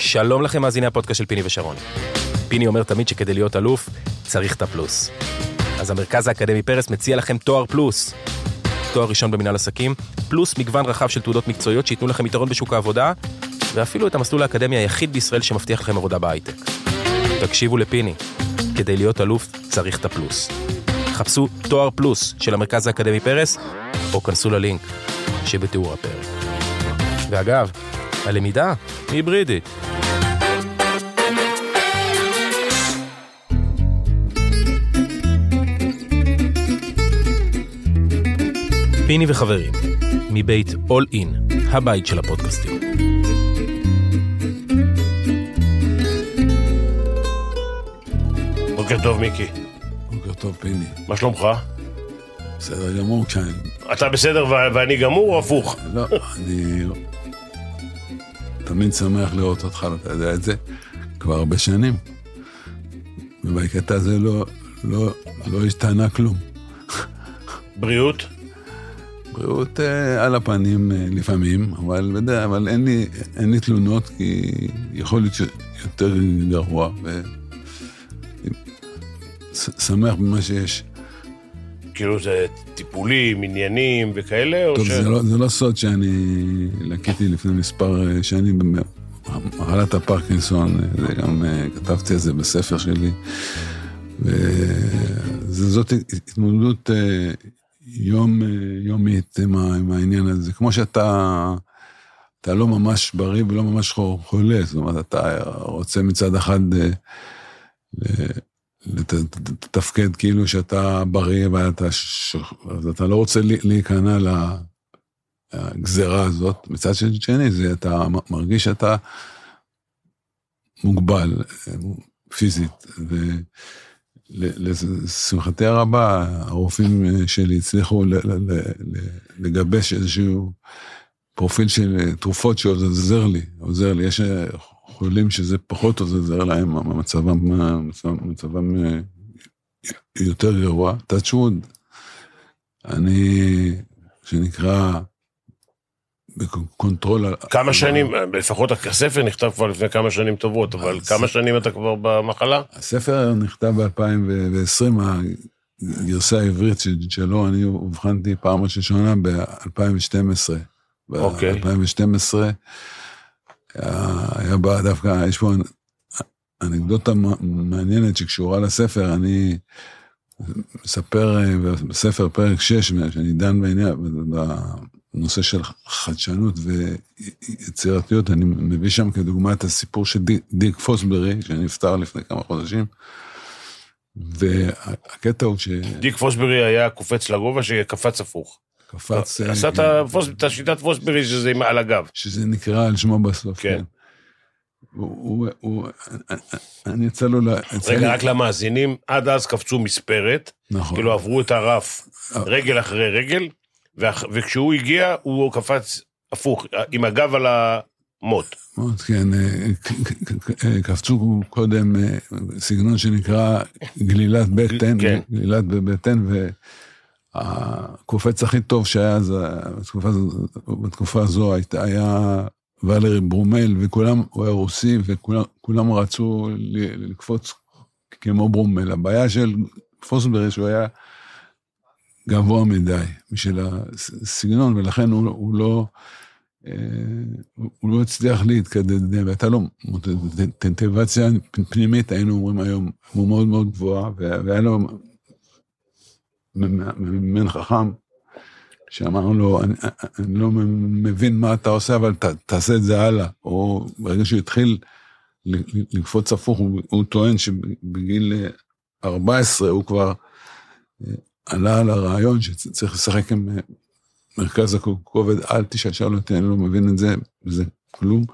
שלום לכם מאזיני הפודקאסט של פיני ושרון. פיני אומר תמיד שכדי להיות אלוף, צריך את הפלוס. אז המרכז האקדמי פרס מציע לכם תואר פלוס. תואר ראשון במנהל עסקים, פלוס מגוון רחב של תעודות מקצועיות שייתנו לכם יתרון בשוק העבודה, ואפילו את המסלול האקדמי היחיד בישראל שמבטיח לכם עבודה בהייטק. תקשיבו לפיני, כדי להיות אלוף צריך את הפלוס. חפשו תואר פלוס של המרכז האקדמי פרס, או כנסו ללינק שבתיאור הפרק. ואגב, הלמידה היא היברידית. פיני וחברים, מבית All In, הבית של הפודקאסטים. בוקר טוב, מיקי. בוקר טוב, פיני. מה שלומך? בסדר גמור, כשאני... אתה בסדר ואני גמור או הפוך? לא, אני תמיד שמח לראות אותך, אתה יודע את זה, כבר הרבה שנים. ובקטע הזה לא, לא, לא השתנה כלום. בריאות? בריאות אה, על הפנים אה, לפעמים, אבל, בדרך, אבל אין, לי, אין לי תלונות, כי יכול להיות שיותר גרוע, ושמח במה שיש. כאילו זה טיפולים, עניינים וכאלה? או טוב, ש... זה, לא, זה לא סוד שאני לקיתי לפני מספר אה, שנים במחלת הפרקינסון, אה, זה גם אה, כתבתי את זה בספר שלי. וזאת התמודדות יום, יומית עם, ה, עם העניין הזה. כמו שאתה אתה לא ממש בריא ולא ממש חולה, זאת אומרת, אתה רוצה מצד אחד לתפקד כאילו שאתה בריא ואתה ש... אז אתה לא רוצה להיכנע לגזרה הזאת. מצד שני, זה אתה מרגיש שאתה מוגבל פיזית. ולשמחתי הרבה, הרופאים שלי הצליחו לגבש איזשהו פרופיל של תרופות שעוזר לי, עוזר לי. יש חולים שזה פחות עוזר להם, מצבם, מצבם יותר גרוע. touch wood. אני, שנקרא, ב control. כמה שנים, לפחות הספר נכתב כבר לפני כמה שנים טובות, אבל כמה שנים אתה כבר במחלה? הספר נכתב ב-2020, הגרסה העברית שלו, אני אובחנתי פעם ראשונה ב-2012. אוקיי. ב-2012. היה בה דווקא, יש פה אנקדוטה מעניינת שקשורה לספר, אני מספר בספר פרק 6, שאני דן בעניין, בנושא של חדשנות ויצירתיות, אני מביא שם כדוגמה את הסיפור של דיק פוסברי, שנפטר לפני כמה חודשים. והקטע הוא ש... דיק פוסברי היה קופץ לגובה שקפץ הפוך. קפץ... עשה את השיטת פוסברי שזה על הגב. שזה נקרא על שמו בסוף, כן. הוא, הוא, אני יצא לו... רגע, רק למאזינים, עד אז קפצו מספרת, נכון. כאילו עברו את הרף רגל אחרי רגל, וכשהוא הגיע, הוא קפץ הפוך, עם הגב על המוט. מוט, כן, קפצו קודם סגנון שנקרא גלילת בטן, כן. גלילת בבטן, והקופץ הכי טוב שהיה אז, בתקופה, בתקופה הזו היה ולרי ברומל, וכולם, הוא היה רוסי, וכולם רצו לקפוץ כמו ברומל. הבעיה של פוסברי שהוא היה גבוה מדי בשביל הסגנון, ולכן הוא, הוא לא, הוא לא הצליח להתקדם, והייתה לו מוטיבציה פנימית, היינו אומרים היום, הוא מאוד מאוד גבוהה, והיה לו מאמן חכם, שאמרנו לו, אני, אני לא מבין מה אתה עושה, אבל ת, תעשה את זה הלאה. או ברגע שהוא התחיל לקפוץ הפוך, הוא, הוא טוען שבגיל 14 הוא כבר עלה על הרעיון שצריך לשחק עם מרכז הכובד, אל תשאל אותי, אני לא מבין את זה, זה כלום.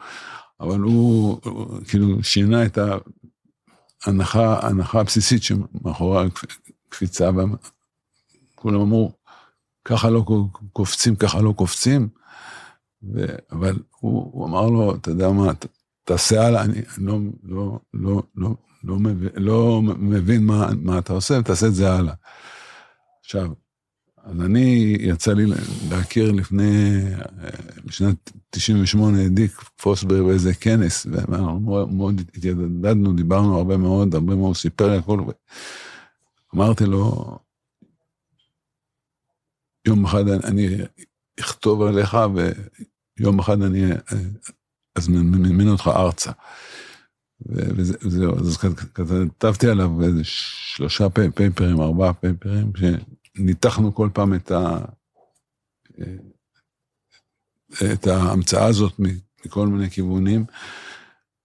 אבל הוא כאילו שינה את ההנחה, ההנחה הבסיסית שמאחורי הקפיצה, וכולם אמרו, ככה לא קופצים, ככה לא קופצים. ו... אבל הוא, הוא אמר לו, אתה יודע מה, ת, תעשה הלאה, אני, לא, לא, לא, לא, לא, מבין, לא מבין מה, מה אתה עושה, ותעשה את זה הלאה. עכשיו, אז אני, יצא לי להכיר לפני, בשנת 98 העדיק פוסברג באיזה כנס, ואנחנו מאוד- התיידדנו, דיברנו הרבה מאוד, הרבה מאוד, סיפר לי הכל. אמרתי לו, יום אחד אני אכתוב עליך, ויום אחד אני אזמין אותך ארצה. וזהו, אז כתבתי עליו איזה שלושה פי- פייפרים, ארבעה פייפרים, שניתחנו כל פעם את ה... את ההמצאה הזאת מכל מיני כיוונים,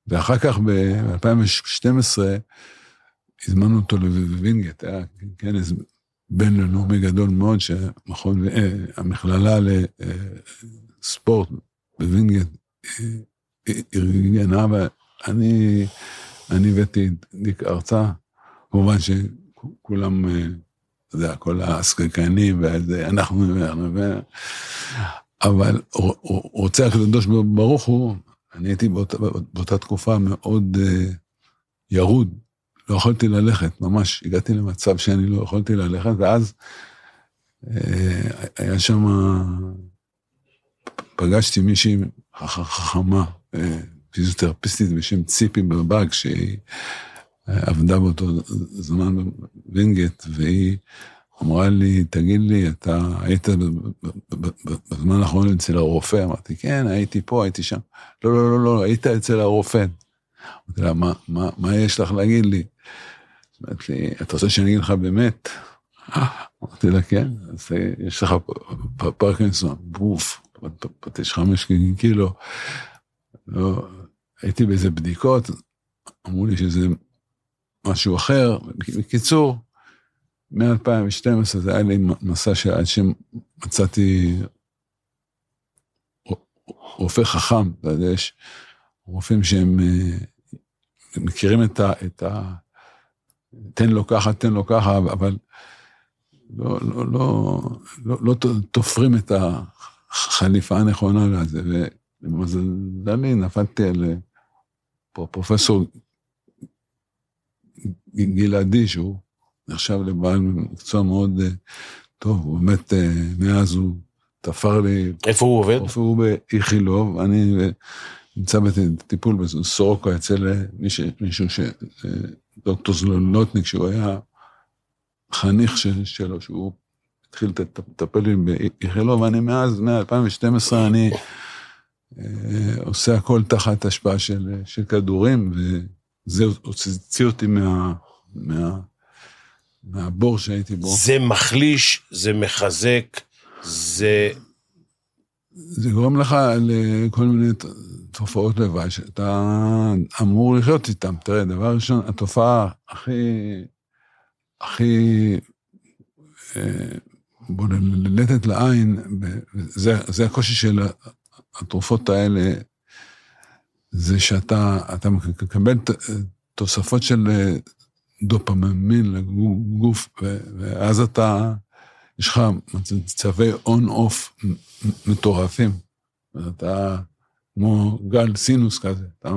ואחר כך ב-2012 הזמנו אותו לווינגייט, היה כנס בינלאומי גדול מאוד, שמכון, אה, המכללה לספורט בווינגייט אה, ארגנה, ואני אני הבאתי את דיק הרצאה, כמובן שכולם, אה, אתה יודע, כל הסקקנים, וזה, אנחנו, אנחנו, אבל רוצה הקדוש ברוך הוא, אני הייתי באותה, באותה תקופה מאוד ירוד, לא יכולתי ללכת, ממש הגעתי למצב שאני לא יכולתי ללכת, ואז uh, היה שם, פגשתי מישהי חכמה, אה, פיזיותרפיסטית בשם ציפי בבאג, שהיא עבדה באותו זמן בווינגייט, והיא אמרה לי, תגיד לי, אתה היית בזמן האחרון אצל הרופא? אמרתי, כן, הייתי פה, הייתי שם. לא, לא, לא, לא, היית אצל הרופא. אמרתי לה, מה, מה, מה יש לך להגיד לי? אמרתי לי, אתה רוצה שאני אגיד לך באמת? אמרתי לה, כן, אז יש לך פרקינסון, בוף, פטיש חמש כאילו. לא, הייתי באיזה בדיקות, אמרו לי שזה משהו אחר. בקיצור, מ-2012 זה היה לי מסע שעד שמצאתי רופא חכם, אתה יודע, יש רופאים שהם מכירים את ה... את ה תן לו ככה, תן לו ככה, אבל לא, לא, לא, לא, לא תופרים את החליפה הנכונה לזה, ולמזלי נפלתי על פרופסור גלעדי, שהוא נחשב לבעל מקצוע מאוד טוב, הוא באמת, מאז הוא תפר לי... איפה הוא עובד? איפה הוא באיכילוב, אני נמצא בטיפול בסורוקה אצל מישהו ש... דוקטור זלוטניק, שהוא היה חניך שלו, שהוא התחיל לטפל לי באיכילוב, ואני מאז, מ-2012, אני עושה הכל תחת השפעה של, של כדורים, וזה הוציא אותי מה... מה מהבור שהייתי בו. זה מחליש, זה מחזק, זה... זה גורם לך לכל מיני תופעות לוואי שאתה אמור לחיות איתן. תראה, דבר ראשון, התופעה הכי, הכי בולטת לעין, זה, זה הקושי של התרופות האלה, זה שאתה מקבל תוספות של דופמין לגוף, ואז אתה, יש לך מצבי on-off מטורפים. אתה כמו גל סינוס כזה, אתה,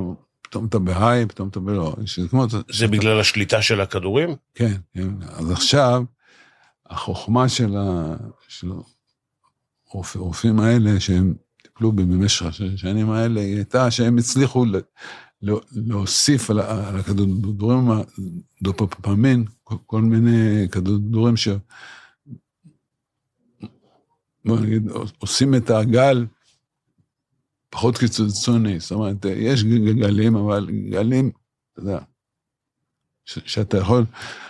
פתאום אתה ב high, פתאום אתה ב low. זה שאתה... בגלל השליטה של הכדורים? כן, כן. אז עכשיו, החוכמה של, ה, של הרופאים האלה, שהם טיפלו בי במשך השנים האלה, היא הייתה שהם הצליחו להוסיף על, על הכדורים הדופמין, כל מיני כדורים ש... בוא נגיד, עושים את הגל פחות קיצוני, זאת אומרת, יש גלים, אבל גלים, אתה יודע, שאתה יכול,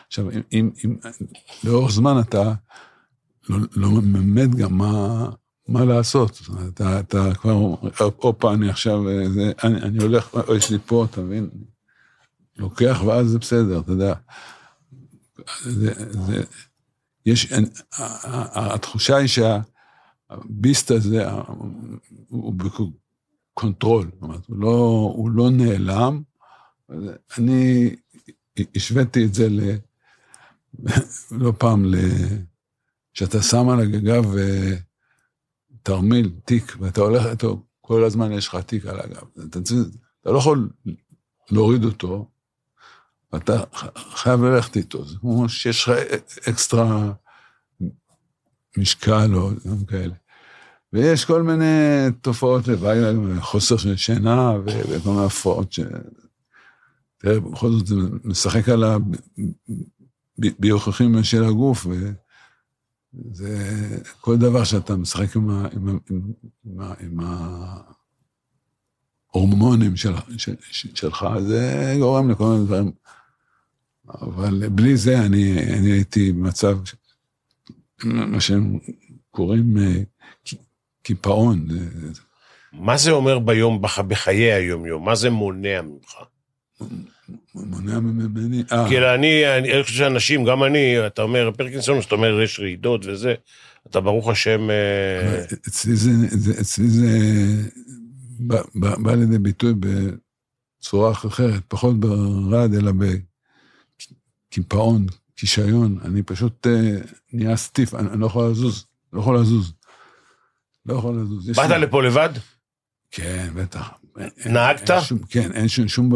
עכשיו, אם, אם לאורך זמן אתה לא, לא מלמד גם מה, מה לעשות, זאת אומרת, אתה, אתה כבר, הופה, אני עכשיו, זה, אני, אני הולך, יש לי פה, אתה מבין? לוקח ואז זה בסדר, אתה יודע. זה, זה, יש, התחושה היא שה beast הזה הוא ב control, זאת אומרת, הוא לא, הוא לא נעלם. אני השוויתי את זה ל... לא פעם, ל... שאתה שם על הגגב תרמיל, תיק, ואתה הולך איתו, כל הזמן יש לך תיק על הגב. אתה, אתה לא יכול להוריד אותו, ואתה חייב ללכת איתו. זה כמו שיש לך אקסטרה משקל או גם כאלה. ויש כל מיני תופעות לוואי, חוסר של שינה וכל מיני הפרעות ש... תראה, בכל זאת זה משחק על הביוכחים של הגוף, וזה כל דבר שאתה משחק עם, ה, עם, ה, עם, ה, עם ההורמונים של, של, של, שלך, זה גורם לכל מיני דברים. אבל בלי זה אני, אני הייתי במצב, מה שהם קוראים אה, קיפאון. מה זה אומר ביום, בח- בחיי היום-יום? מה זה מונע ממך? מונע ממני, אה, כאילו, אני, אני, אני חושב שאנשים, גם אני, אתה אומר פרקינסון, אז אתה אומר, יש רעידות וזה, אתה ברוך השם... אה, אצלי זה, זה, אצלי זה בא, בא, בא לידי ביטוי בצורה אחרת, פחות ברעד, אלא בקיפאון, כישיון. אני פשוט אה, נהיה סטיף, אני, אני לא יכול לזוז, לא יכול לזוז. לא יכול לזוז. באת לי- לפה לבד? כן, בטח. נהגת? אין שום, כן, אין שום, שום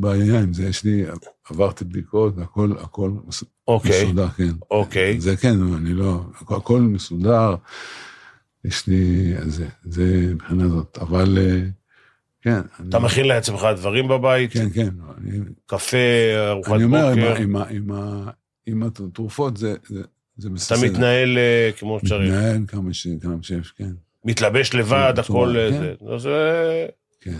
בעיה עם זה, יש לי, עברתי בדיקות, הכל, הכל מס- אוקיי, מסודר, כן. אוקיי. זה כן, אני לא, הכל, הכל מסודר, יש לי, זה, זה מבחינה זאת, אבל אה, כן. אתה אני, מכין לעצמך דברים בבית? כן, כן, אני, קפה, ארוחת אני אומר, עם, בוקר? עם, עם, ה- עם התרופות זה, זה, זה אתה בסדר. מתנהל אה, כמו שצריך. מתנהל כמה ש- כמה שיש, כן, מתלבש לבד, כן, הכל... כן. אה, זה. אז אה, כן.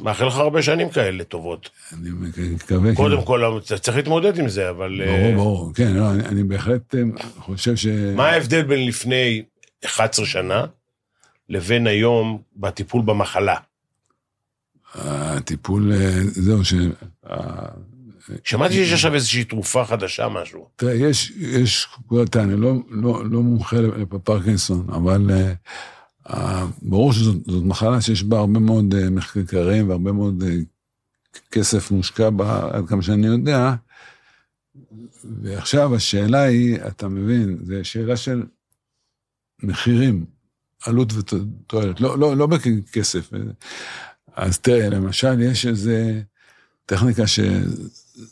מאחל לך הרבה שנים כאלה טובות. אני מקווה, קודם כן. כל, אתה צריך להתמודד עם זה, אבל... ברור, ברור, כן, לא, אני, אני בהחלט חושב ש... מה ההבדל בין לפני 11 שנה לבין היום בטיפול במחלה? הטיפול, זהו, ש... שמעתי שיש עכשיו איזושהי תרופה חדשה, משהו. תראה, יש, יש, אני לא, לא, לא מומחה לפרקינסון, אבל uh, ברור שזאת זאת מחלה שיש בה הרבה מאוד uh, מחקרים והרבה מאוד uh, כסף מושקע בה, עד כמה שאני יודע. ועכשיו השאלה היא, אתה מבין, זו שאלה של מחירים, עלות ותועלת, לא, לא, לא בכסף. אז תראה, למשל, יש איזה טכניקה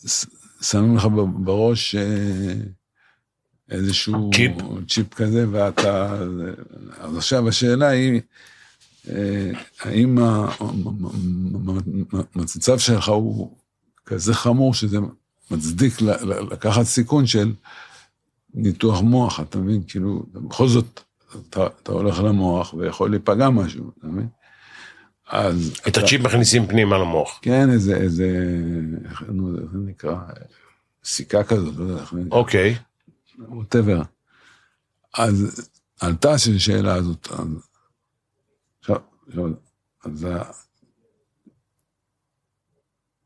ששמים לך בראש אה, איזשהו צ'יפ. צ'יפ כזה, ואתה... אז עכשיו השאלה היא, אה, האם המצב שלך הוא כזה חמור שזה מצדיק לקחת סיכון של ניתוח מוח, אתה מבין? כאילו, בכל זאת, אתה, אתה הולך למוח ויכול להיפגע משהו, אתה מבין? אז... את אתה- הצ'יפ מכניסים פנימה למוח. כן, איזה, איזה, איך זה נקרא? סיכה כזאת, לא יודע איך זה נקרא. אוקיי. ווטאבר. אז עלתה השאלה הזאת. אז, עכשיו, עכשיו, אז ה-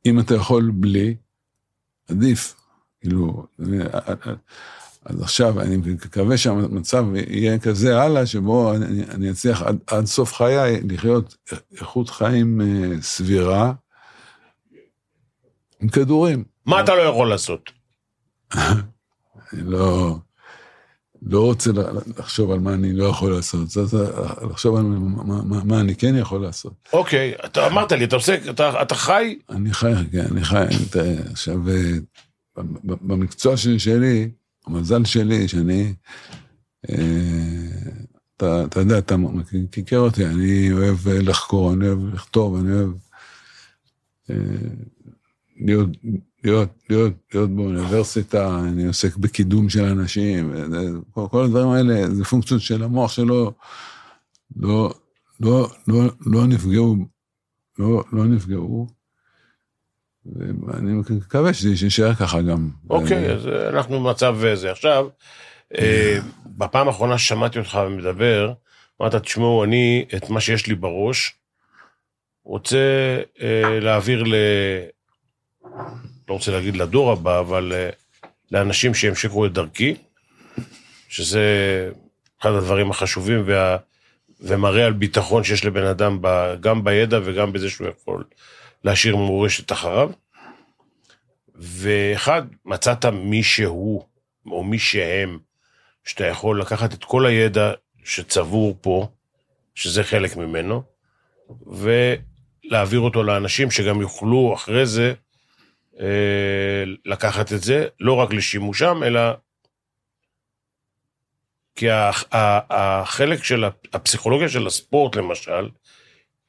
אם אתה יכול בלי, עדיף. כאילו, אז עכשיו אני מקווה שהמצב יהיה כזה הלאה, שבו אני, אני אצליח עד, עד סוף חיי לחיות איכות חיים אה, סבירה, עם כדורים. מה אתה לא יכול לעשות? אני לא, לא רוצה לחשוב על מה אני לא יכול לעשות, צריך לחשוב על מה, מה, מה אני כן יכול לעשות. אוקיי, אתה אמרת לי, אתה עושה, אתה, אתה חי, אני חי, כן, אני חי, עכשיו, אה, במקצוע שלי, המזל שלי, שאני, אה, אתה, אתה יודע, אתה מכיר אותי, אני אוהב אה, לחקור, אני אוהב לכתוב, אני אוהב אה, להיות, להיות, להיות, להיות באוניברסיטה, אני עוסק בקידום של אנשים, וזה- כל, כל הדברים האלה, זה פונקציות של המוח שלו, לא, לא, לא, לא נפגעו, לא, לא נפגעו. ואני מקווה שזה יישאר ככה גם. אוקיי, אז אה, אנחנו במצב זה. עכשיו, אה, בפעם האחרונה ששמעתי אותך מדבר, אמרת, תשמעו, אני, את מה שיש לי בראש, רוצה אה, להעביר ל... לא רוצה להגיד לדור הבא, אבל לאנשים שימשיכו את דרכי, שזה אחד הדברים החשובים וה... ומראה על ביטחון שיש לבן אדם ב... גם בידע וגם בזה שהוא יכול להשאיר מורשת אחריו. ואחד, מצאת מישהו או מי שהם, שאתה יכול לקחת את כל הידע שצבור פה, שזה חלק ממנו, ולהעביר אותו לאנשים שגם יוכלו אחרי זה אה, לקחת את זה, לא רק לשימושם, אלא כי החלק של הפסיכולוגיה של הספורט, למשל,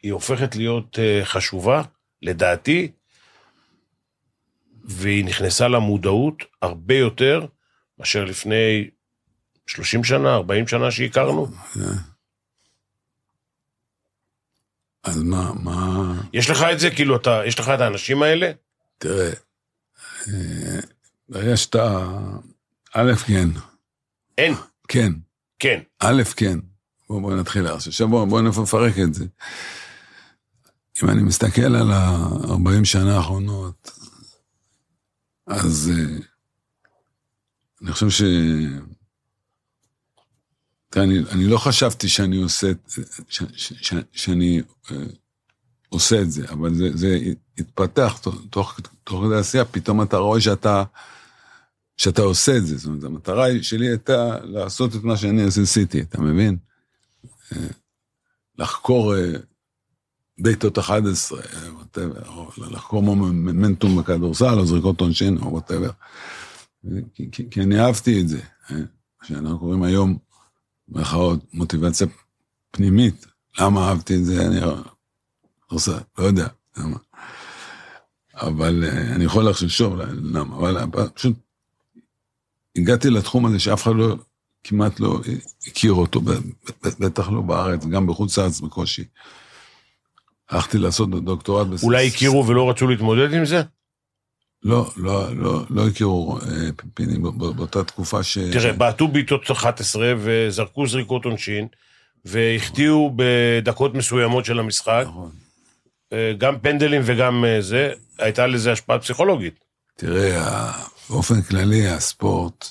היא הופכת להיות אה, חשובה, לדעתי, והיא נכנסה למודעות הרבה יותר מאשר לפני 30 שנה, 40 שנה שהכרנו. אז מה, מה, יש לך את זה? כאילו, אתה, יש לך את האנשים האלה? תראה, אה, ברגע שאתה, א', כן, אין. כן, כן. א', כן. בואו בוא נתחיל. עכשיו בואו בוא נפרק את זה. אם אני מסתכל על ה-40 שנה האחרונות, אז אה, אני חושב ש... תראה, אני, אני לא חשבתי שאני עושה, ש, ש, ש, שאני אה, עושה את זה, אבל זה, זה התפתח תוך, תוך, כדי עשייה, פתאום אתה רואה שאתה, שאתה עושה את זה. זאת אומרת, המטרה שלי הייתה לעשות את מה שאני עשיתי, אתה מבין? אה, לחקור אה, בעיטות 11, אה, whatever, או לחקור מומנטום בכדורסל, או זריקות עונשין, או וואטאבר. כי, אני אהבתי את זה, אה, מה שאנחנו קוראים היום, במירכאות, מוטיבציה פנימית. למה אהבתי את זה? אני עושה, לא יודע למה. אבל אה, אני יכול לחשוב שוב למה, אבל פשוט הגעתי לתחום הזה שאף אחד לא, כמעט לא הכיר אותו, בטח לא בארץ, גם בחוץ לארץ בקושי. הלכתי לעשות דוקטורט. בס- אולי הכירו ולא רצו להתמודד עם זה? לא, לא, לא, לא הכירו אה, פיני באותה תקופה ש... תראה, בעטו בעיטות 11 וזרקו זריקות עונשין, והחטיאו בדקות מסוימות של המשחק, נכון. אה, גם פנדלים וגם אה, זה, הייתה לזה השפעה פסיכולוגית. תראה, באופן כללי הספורט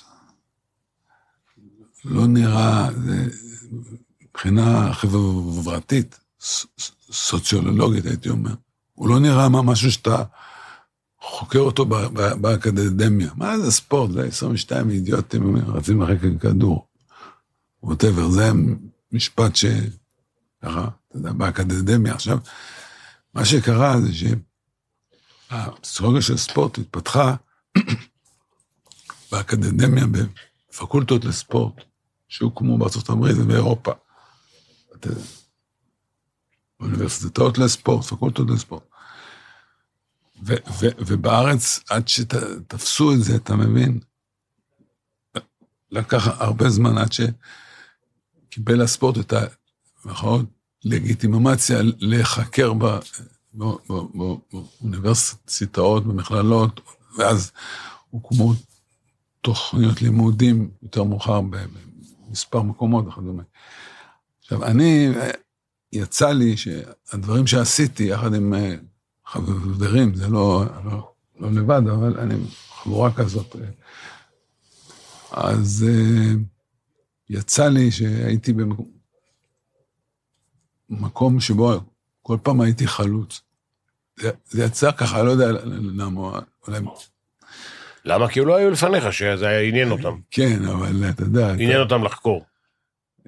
לא נראה, זה- מבחינה חברתית, סוציולוגית הייתי אומר, הוא לא נראה מה- משהו שאתה חוקר אותו באקדמיה. מה זה ספורט? זה 22 אידיוטים רצים אחרי כדור. ווטאבר, זה משפט ש... ככה, אתה יודע, באקדמיה. עכשיו, מה שקרה זה ש... הפסיכולוגיה של ספורט התפתחה באקדמיה, בפקולטות לספורט, שהוקמו בארצות הברית ובאירופה. אוניברסיטאות לספורט, פקולטות לספורט. ו- ו- ובארץ, עד שתפסו את זה, אתה מבין? לקח הרבה זמן עד שקיבל הספורט את ה... במירכאות, לגיטימציה להיחקר באוניברסיטאות, במכללות, ואז הוקמו תוכניות לימודים יותר מאוחר במספר מקומות וכדומה. עכשיו, אני, יצא לי שהדברים שעשיתי יחד עם אה, חברים, זה לא, לא, לא לבד, אבל אני חבורה כזאת. אה, אז אה, יצא לי שהייתי במקום מקום שבו כל פעם הייתי חלוץ. זה, זה יצא ככה, לא יודע למה, אולי... למה? כי לא היו לפניך, שזה עניין אותם. כן, אבל אתה יודע... עניין אותם לחקור.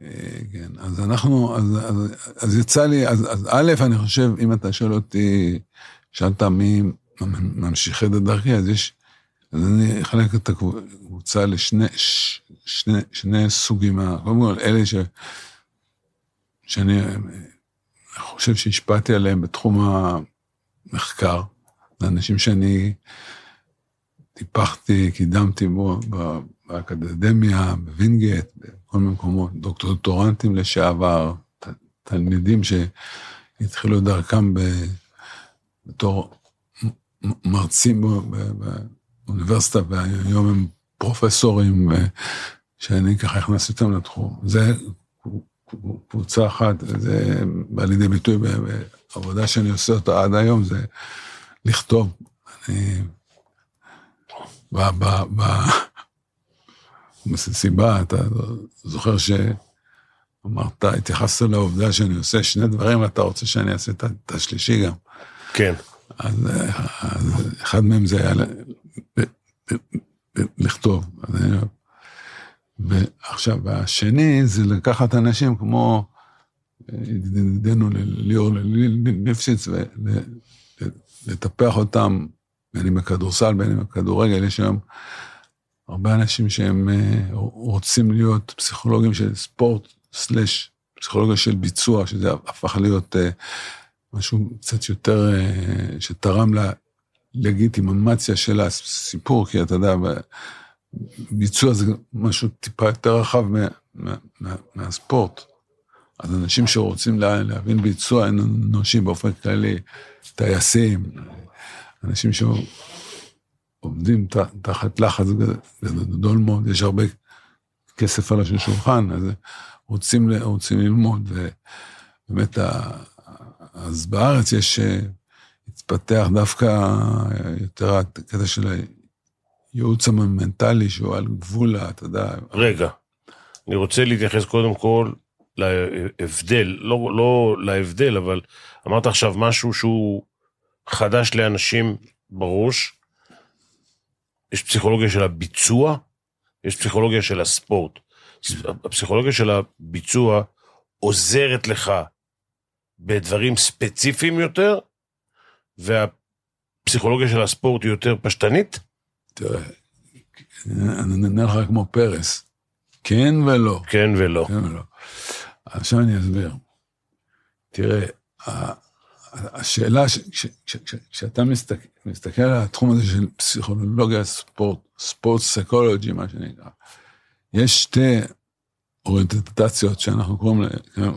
אה, כן, אז אנחנו, אז, אז, אז יצא לי, אז, אז א', אני חושב, אם אתה שואל אותי, שאלת מי ממשיכי את דרכי, אז יש, אז אני אחלק את הקבוצה לשני ש, שני, שני סוגים, קודם כל, אלה ש, שאני חושב שהשפעתי עליהם בתחום המחקר, זה אנשים שאני טיפחתי, קידמתי בו, באקדמיה, בווינגייט, בכל מיני מקומות, דוקטורנטים לשעבר, ת, תלמידים שהתחילו דרכם ב, בתור מרצים באוניברסיטה, והיום הם פרופסורים, שאני ככה הכנסתי אותם לתחום. זה קבוצה אחת, זה בא לידי ביטוי בעבודה שאני עושה אותה עד היום, זה לכתוב. אני... ב... ב... ב... מסיבה, אתה זוכר שאמרת, התייחסת לעובדה שאני עושה שני דברים, ואתה רוצה שאני אעשה את השלישי גם. כן. אז, אז אחד מהם זה היה לכתוב. ועכשיו, השני זה לקחת אנשים כמו ידידנו ליאור ליפשיץ ולטפח אותם, בין אם בכדורסל, בין אם בכדורגל, יש היום הרבה אנשים שהם אה, רוצים להיות פסיכולוגים של ספורט, סלאש פסיכולוגיה של ביצוע, שזה הפך להיות אה, משהו קצת יותר, אה, שתרם ללגיטימציה של הסיפור, כי אתה יודע, ביצוע זה משהו טיפה יותר רחב מה, מה, מה, מהספורט. אז אנשים שרוצים לה, להבין ביצוע אנושי באופן כללי, טייסים, אנשים שעובדים תחת לחץ גדול מאוד, יש הרבה כסף על השולחן, אז רוצים, רוצים ללמוד, ובאמת, אז בארץ יש, התפתח דווקא יותר הקטע של הייעוץ המנטלי שהוא על גבול, אתה יודע. רגע, אני רוצה להתייחס קודם כל להבדל, לא, לא להבדל, אבל אמרת עכשיו משהו שהוא חדש לאנשים בראש. יש פסיכולוגיה של הביצוע, יש פסיכולוגיה של הספורט. הפסיכולוגיה של הביצוע עוזרת לך בדברים ספציפיים יותר, והפסיכולוגיה של הספורט היא יותר פשטנית? תראה, אני אענה לך כמו פרס. כן ולא. כן ולא. כן ולא. עכשיו אני אסביר. תראה, השאלה, כשאתה מסתכל, מסתכל על התחום הזה של פסיכולוגיה ספורט, ספורט סקולוגי, מה שנקרא, יש שתי אוריינטציות שאנחנו קוראים לה,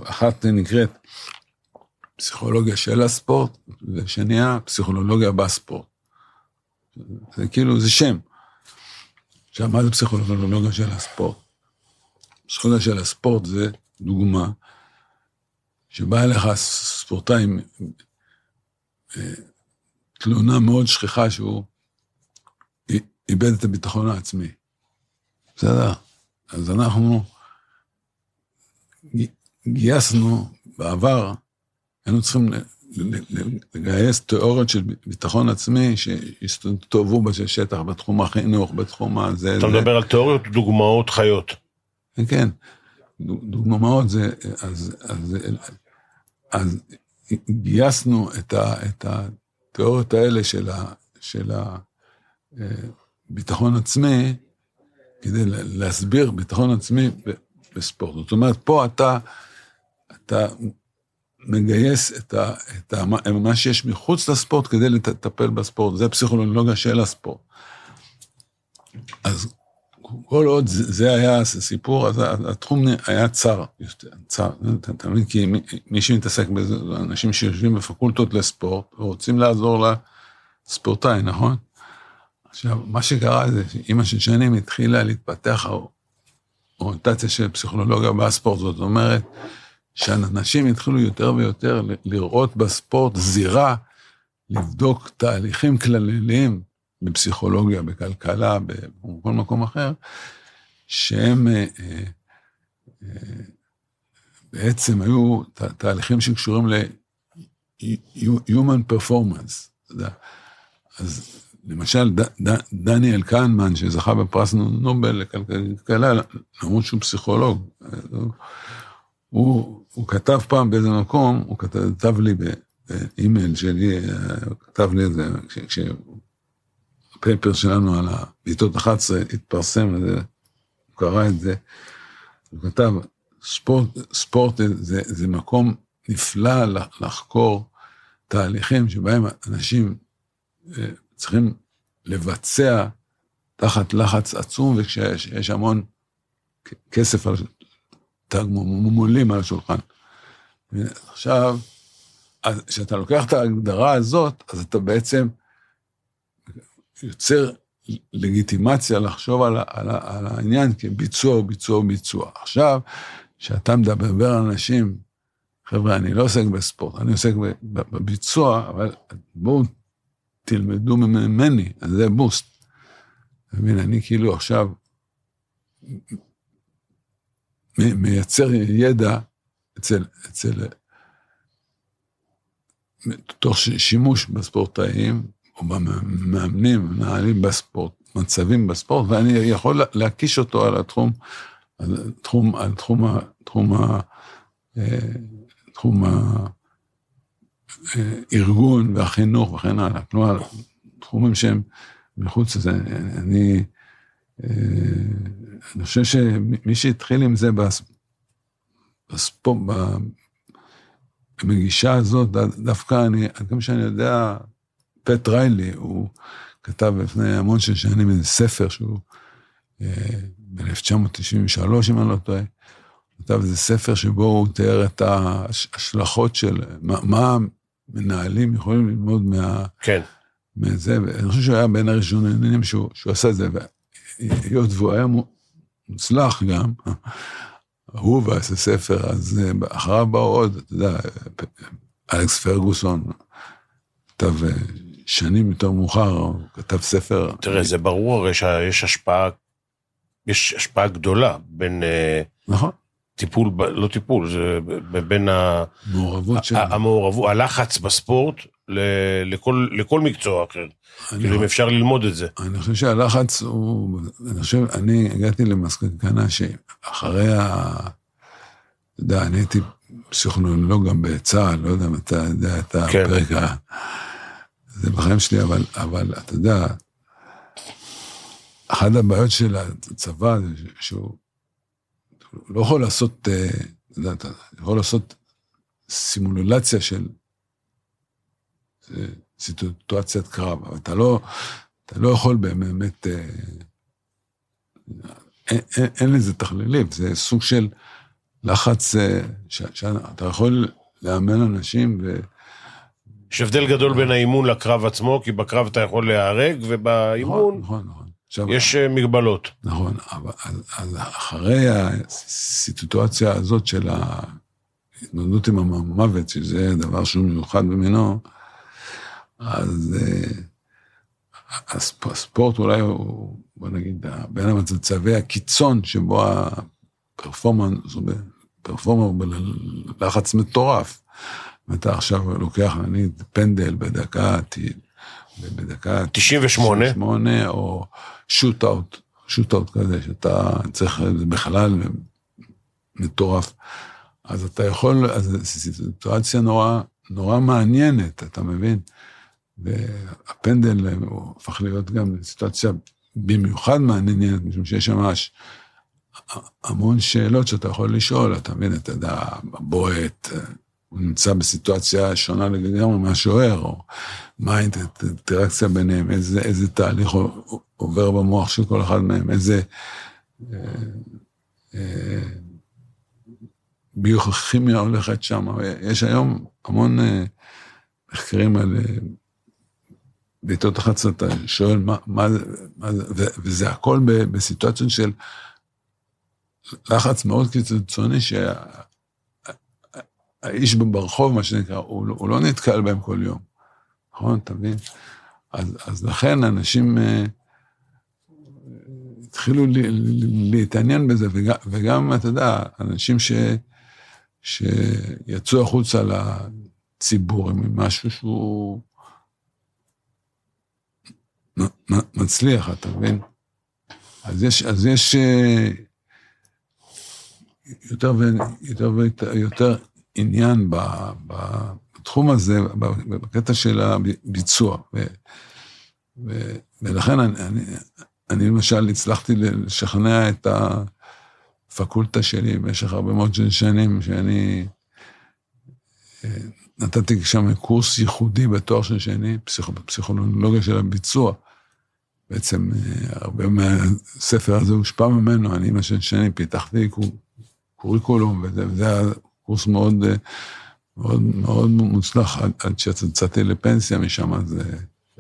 אחת נקראת פסיכולוגיה של הספורט, ושנייה פסיכולוגיה בספורט. זה כאילו, זה שם. עכשיו, מה זה פסיכולוגיה של הספורט? פסיכולוגיה של הספורט זה דוגמה שבא אליך ספורטאי תלונה מאוד שכיחה שהוא איבד את הביטחון העצמי. בסדר? אז אנחנו גייסנו בעבר, היינו צריכים לגייס תיאוריות של ביטחון עצמי שהסתובבו בשטח, בתחום החינוך, בתחום הזה. אתה. מדבר על תיאוריות דוגמאות חיות. כן, דוגמאות זה, אז, אז, אז גייסנו את, ה, את התיאוריות האלה של, ה, של הביטחון אה, עצמי, כדי להסביר ביטחון עצמי בספורט. זאת אומרת, פה אתה, אתה מגייס את, ה, את ה, מה שיש מחוץ לספורט כדי לטפל בספורט, זה פסיכולוגיה של הספורט. אז כל עוד זה היה הסיפור, אז התחום היה צר, צר, אתה מבין? כי מי שמתעסק בזה, אנשים שיושבים בפקולטות לספורט ורוצים לעזור לספורטאי, נכון? עכשיו, מה שקרה זה שעם השנים התחילה להתפתח האוריינטציה של פסיכולוגיה בספורט, זאת אומרת, שאנשים התחילו יותר ויותר לראות בספורט זירה, לבדוק תהליכים כלליים בפסיכולוגיה, בכלכלה, בכל מקום אחר, שהם אה, אה, אה, בעצם היו תהליכים שקשורים ל-human performance. אז למשל, ד, ד, דניאל קנמן, שזכה בפרס נובל לכלכלה, למרות שהוא פסיכולוג, הוא, הוא כתב פעם באיזה מקום, הוא כתב לי באימייל שלי, כתב לי את זה, כשהפייפר שלנו על הבעיטות 11 התפרסם, הוא קרא את זה, הוא כתב, ספורט, ספורט זה, זה מקום נפלא לחקור תהליכים שבהם אנשים אה, צריכים לבצע תחת לחץ עצום, וכשיש המון כסף על תגמולים על השולחן. עכשיו, כשאתה לוקח את ההגדרה הזאת, אז אתה בעצם יוצר לגיטימציה לחשוב על, על, על העניין כביצוע ביצוע ביצוע. עכשיו, כשאתה מדבר על אנשים, חבר'ה, אני לא עוסק בספורט, אני עוסק בביצוע, אבל בואו תלמדו ממני, אז זה בוסט. אתה מבין, אני כאילו עכשיו מייצר ידע אצל, אצל, תוך שימוש בספורטאים, או במאמנים, מנהלים בספורט, מצבים בספורט, ואני יכול להקיש אותו על התחום, על תחום, על תחום, תחום, אה, תחום הארגון והחינוך וכן הלאה. כלומר, תחומים שהם מחוץ לזה. אני אה, אני חושב שמי שהתחיל עם זה בספורט, בגישה הזאת, דווקא אני, גם שאני יודע, פט ריילי, הוא כתב לפני המון של שנים איזה ספר שהוא אה, ב-1993, אם אני לא טועה, כתב איזה ספר שבו הוא תיאר את ההשלכות של מה, מה מנהלים יכולים ללמוד מה... כן. מזה, ואני חושב שהוא היה בין הראשונים שהוא, שהוא עשה את זה, והיות והוא היה מוצלח גם, הוא ועשה ספר, אז אה, אחריו באו עוד, אתה יודע, אלכס פרגוסון, כתב אה, שנים יותר מאוחר, הוא כתב ספר. תראה, זה ברור הרי שיש השפעה, יש השפעה גדולה בין... אה, נכון. טיפול, לא טיפול, זה בין המעורבות של... המעורבות, הלחץ בספורט לכל, לכל מקצוע אחר. כאילו, אם אפשר ללמוד את זה. אני חושב שהלחץ הוא, אני חושב, אני הגעתי למסקנה שאחרי ה... אתה יודע, אני הייתי פסיכולוג גם בצה"ל, לא יודע אם אתה יודע את כן. הפרק ה... זה בחיים שלי, אבל, אבל אתה יודע, אחת הבעיות של הצבא זה שהוא לא יכול לעשות, אה, אתה יודע, אתה יכול לעשות סימולציה של סיטואציית קרב, אבל אתה לא, אתה לא יכול באמת, אה, אין, אין, אין לזה תכלילים, זה סוג של לחץ אה, שאתה יכול לאמן אנשים ו... יש הבדל גדול בין האימון לקרב עצמו, כי בקרב אתה יכול להיהרג, ובאימון נכון, נכון, נכון. יש אה, מגבלות. נכון, אבל אז, אז אחרי הסיטואציה הזאת של ההתמודדות עם המוות, שזה דבר שהוא מיוחד במינו, אז uh, הספורט אולי הוא, בוא נגיד, בין המצבי הקיצון שבו הפרפורמנס, פרפורמר בלחץ מטורף. ואתה עכשיו לוקח, נגיד, פנדל בדקה, בדקה 98, 98 או שוט-אוט כזה, שאתה צריך, זה בכלל מטורף. אז אתה יכול, אז זו סיטואציה נורא, נורא מעניינת, אתה מבין? והפנדל הוא הפך להיות גם סיטואציה במיוחד מעניינת, משום שיש שם ממש המון שאלות שאתה יכול לשאול, אתה מבין, אתה יודע, בועט, הוא נמצא בסיטואציה שונה לגמרי מהשוער, או מה האינטראקציה ביניהם, איזה, איזה תהליך עובר במוח של כל אחד מהם, איזה אה, אה, ביוכימיה הולכת שם. יש היום המון אה, מחקרים על אה, בעיטות אחת אתה שואל מה, מה, מה זה, וזה הכל בסיטואציות של לחץ מאוד קיצוני, שהאיש ברחוב, מה שנקרא, הוא, לא, הוא לא נתקל בהם כל יום, נכון? אתה מבין? אז, אז לכן אנשים אה, התחילו להתעניין בזה, וגם, וגם, אתה יודע, אנשים ש, שיצאו החוצה לציבור עם משהו שהוא מצליח, אתה מבין? אז יש, אז יש אה, יותר ויותר ויותר עניין בתחום הזה, בקטע של הביצוע. ו, ו, ולכן אני, אני, אני למשל הצלחתי לשכנע את הפקולטה שלי במשך הרבה מאוד שנים, שאני אה, נתתי שם קורס ייחודי בתואר של שני, פסיכולוגיה של הביצוע. בעצם אה, הרבה מהספר הזה הושפע ממנו, אני מה שני פיתחתי קוריקולום, וזה, וזה קורס מאוד, אה, מאוד, מאוד מוצלח עד, עד שיצאתי לפנסיה משם, אז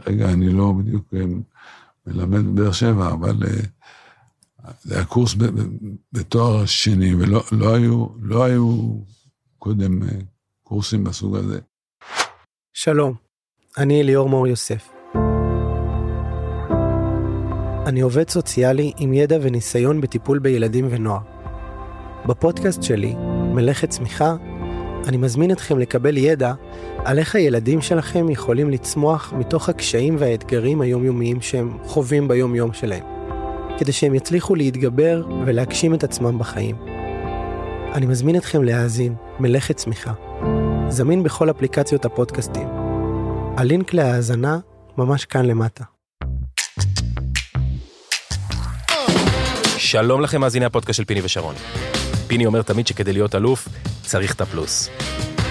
רגע, אני לא בדיוק אה, מלמד בבאר שבע, אבל זה היה קורס בתואר שני, ולא לא היו, לא היו קודם קורסים בסוג הזה. שלום, אני ליאור מור יוסף. אני עובד סוציאלי עם ידע וניסיון בטיפול בילדים ונוער. בפודקאסט שלי, מלאכת צמיחה, אני מזמין אתכם לקבל ידע על איך הילדים שלכם יכולים לצמוח מתוך הקשיים והאתגרים היומיומיים שהם חווים ביום-יום שלהם, כדי שהם יצליחו להתגבר ולהגשים את עצמם בחיים. אני מזמין אתכם להאזין מלאכת צמיחה, זמין בכל אפליקציות הפודקאסטים. הלינק להאזנה ממש כאן למטה. שלום לכם מאזיני הפודקאסט של פיני ושרון. פיני אומר תמיד שכדי להיות אלוף, צריך את הפלוס.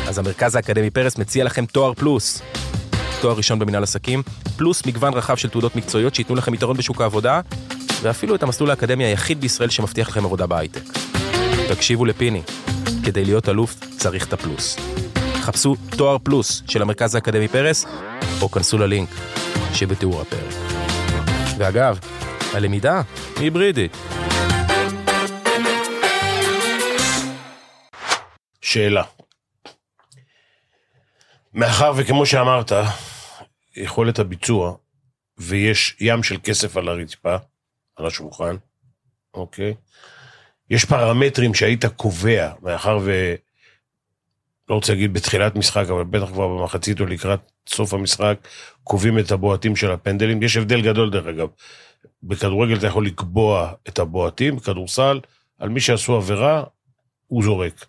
אז המרכז האקדמי פרס מציע לכם תואר פלוס. תואר ראשון במנהל עסקים, פלוס מגוון רחב של תעודות מקצועיות שייתנו לכם יתרון בשוק העבודה, ואפילו את המסלול האקדמי היחיד בישראל שמבטיח לכם עבודה בהייטק. תקשיבו לפיני, כדי להיות אלוף צריך את הפלוס. חפשו תואר פלוס של המרכז האקדמי פרס, או כנסו ללינק שבתיאור הפרק. ואגב, הלמידה היא היברידית. שאלה. מאחר וכמו שאמרת, יכולת הביצוע, ויש ים של כסף על הרצפה, על השולחן, אוקיי? יש פרמטרים שהיית קובע, מאחר ו... לא רוצה להגיד בתחילת משחק, אבל בטח כבר במחצית או לקראת סוף המשחק, קובעים את הבועטים של הפנדלים. יש הבדל גדול, דרך אגב. בכדורגל אתה יכול לקבוע את הבועטים, בכדורסל, על מי שעשו עבירה, הוא זורק.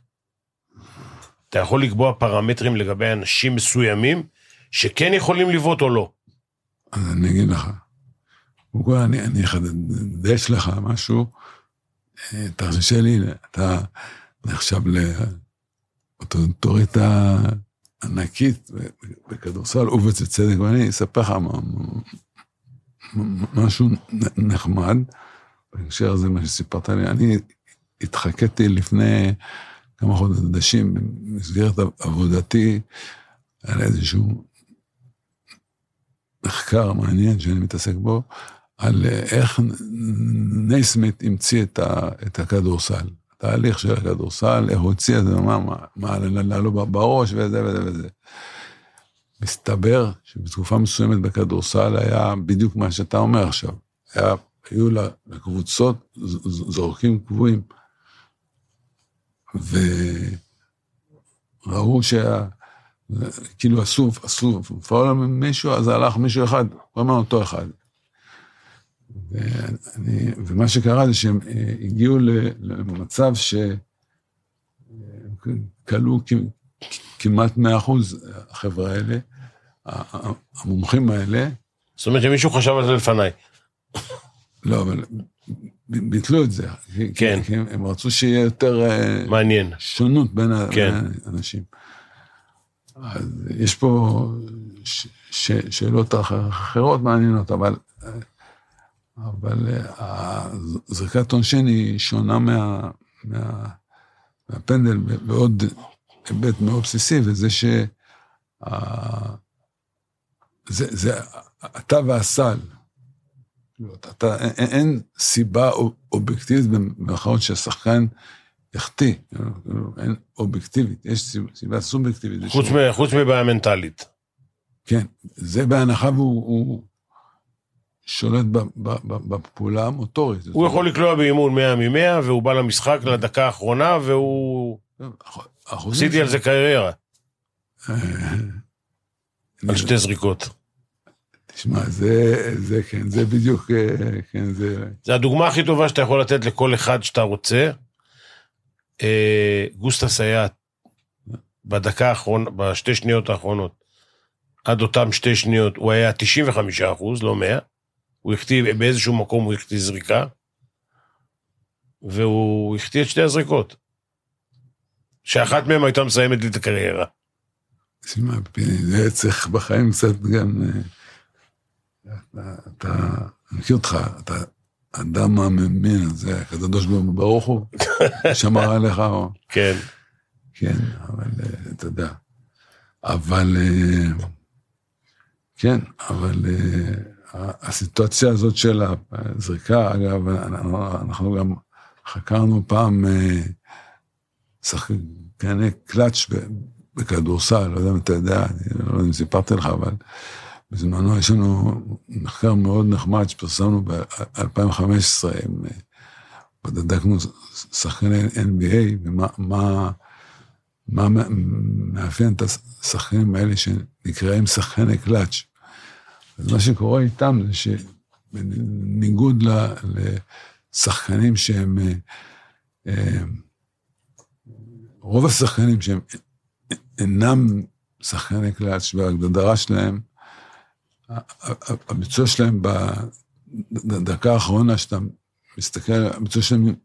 אתה יכול לקבוע פרמטרים לגבי אנשים מסוימים, שכן יכולים לבעוט או לא. אז אני אגיד לך. קודם אני, אני אחדש לך משהו. אה, תרשה לי, אתה נחשב לאוטוריטה ענקית בכדורסל ובצדק, ואני אספר לך משהו נחמד, בהקשר הזה, מה שסיפרת לי, אני התחקתי לפני כמה חודשים במסגרת עבודתי על איזשהו מחקר מעניין שאני מתעסק בו, על איך נייסמית המציא את, ה, את הכדורסל. התהליך של הכדורסל, איך הוא הוציא את זה, מה, מה, מה עלה לו בראש וזה וזה וזה. מסתבר שבתקופה מסוימת בכדורסל היה בדיוק מה שאתה אומר עכשיו. היה, היו לקבוצות זורקים קבועים. וראו שה... כאילו עשו, עשו פאול מישהו, אז הלך מישהו אחד, הוא אמר אותו אחד. ואני, ומה שקרה זה שהם אה, הגיעו למצב שכלו כמעט 100 אחוז, החבר'ה האלה, המומחים האלה. זאת אומרת שמישהו חשב על זה לפניי. לא, אבל ביטלו את זה. כן. כי הם רצו שיהיה יותר... אה, מעניין. שונות בין כן. האנשים. אז יש פה ש, ש, שאלות אחרות מעניינות, אבל, אבל אה, זריקת עונשין היא שונה מה, מה, מהפנדל בעוד היבט מאוד בסיסי, וזה ש... זה, זה אתה והסל. אתה, אין, אין סיבה אובייקטיבית במירכאות שהשחקן יחטיא, אין אובייקטיבית, יש סיבה סובייקטיבית. חוץ, מ, חוץ מבעיה מנטלית. כן, זה בהנחה והוא שולט בפעולה המוטורית. הוא יכול לקלוע באימון 100 מ-100, והוא בא למשחק לדקה האחרונה, והוא... עשיתי על זה קריירה. על שתי זריקות. תשמע, זה, זה כן, זה בדיוק, אה, כן, זה... זה הדוגמה הכי טובה שאתה יכול לתת לכל אחד שאתה רוצה. אה, גוסטה סייעת, בדקה האחרונה, בשתי שניות האחרונות, עד אותם שתי שניות, הוא היה 95 אחוז, לא 100. הוא החטיא, באיזשהו מקום הוא החטיא זריקה, והוא החטיא את שתי הזריקות. שאחת מהן הייתה מסיימת לי את הקריירה. תשמע, זה צריך בחיים קצת גם... אתה, אני מכיר אותך, אתה אדם המאמין, זה הקדוש ברוך הוא, שמר עליך. כן. כן, אבל אה, אתה יודע. אבל, אה, כן, אבל אה, הסיטואציה הזאת של הזריקה, אגב, אנחנו גם חקרנו פעם שחקני קלאץ' בכדורסל, לא יודע אם אתה יודע, אני לא יודע אם סיפרתי לך, אבל בזמנו יש לנו מחקר מאוד נחמד שפרסמנו ב-2015, בדקנו שחקני NBA, ומה מה, מה מאפיין את השחקנים האלה שנקראים שחקני קלאץ'. אז מה שקורה איתם זה שבניגוד לשחקנים שהם, אה, רוב השחקנים שהם אינם שחקני קלאץ' וההגדרה שלהם, הביצוע שלהם בדקה האחרונה שאתה מסתכל, הביצוע שלהם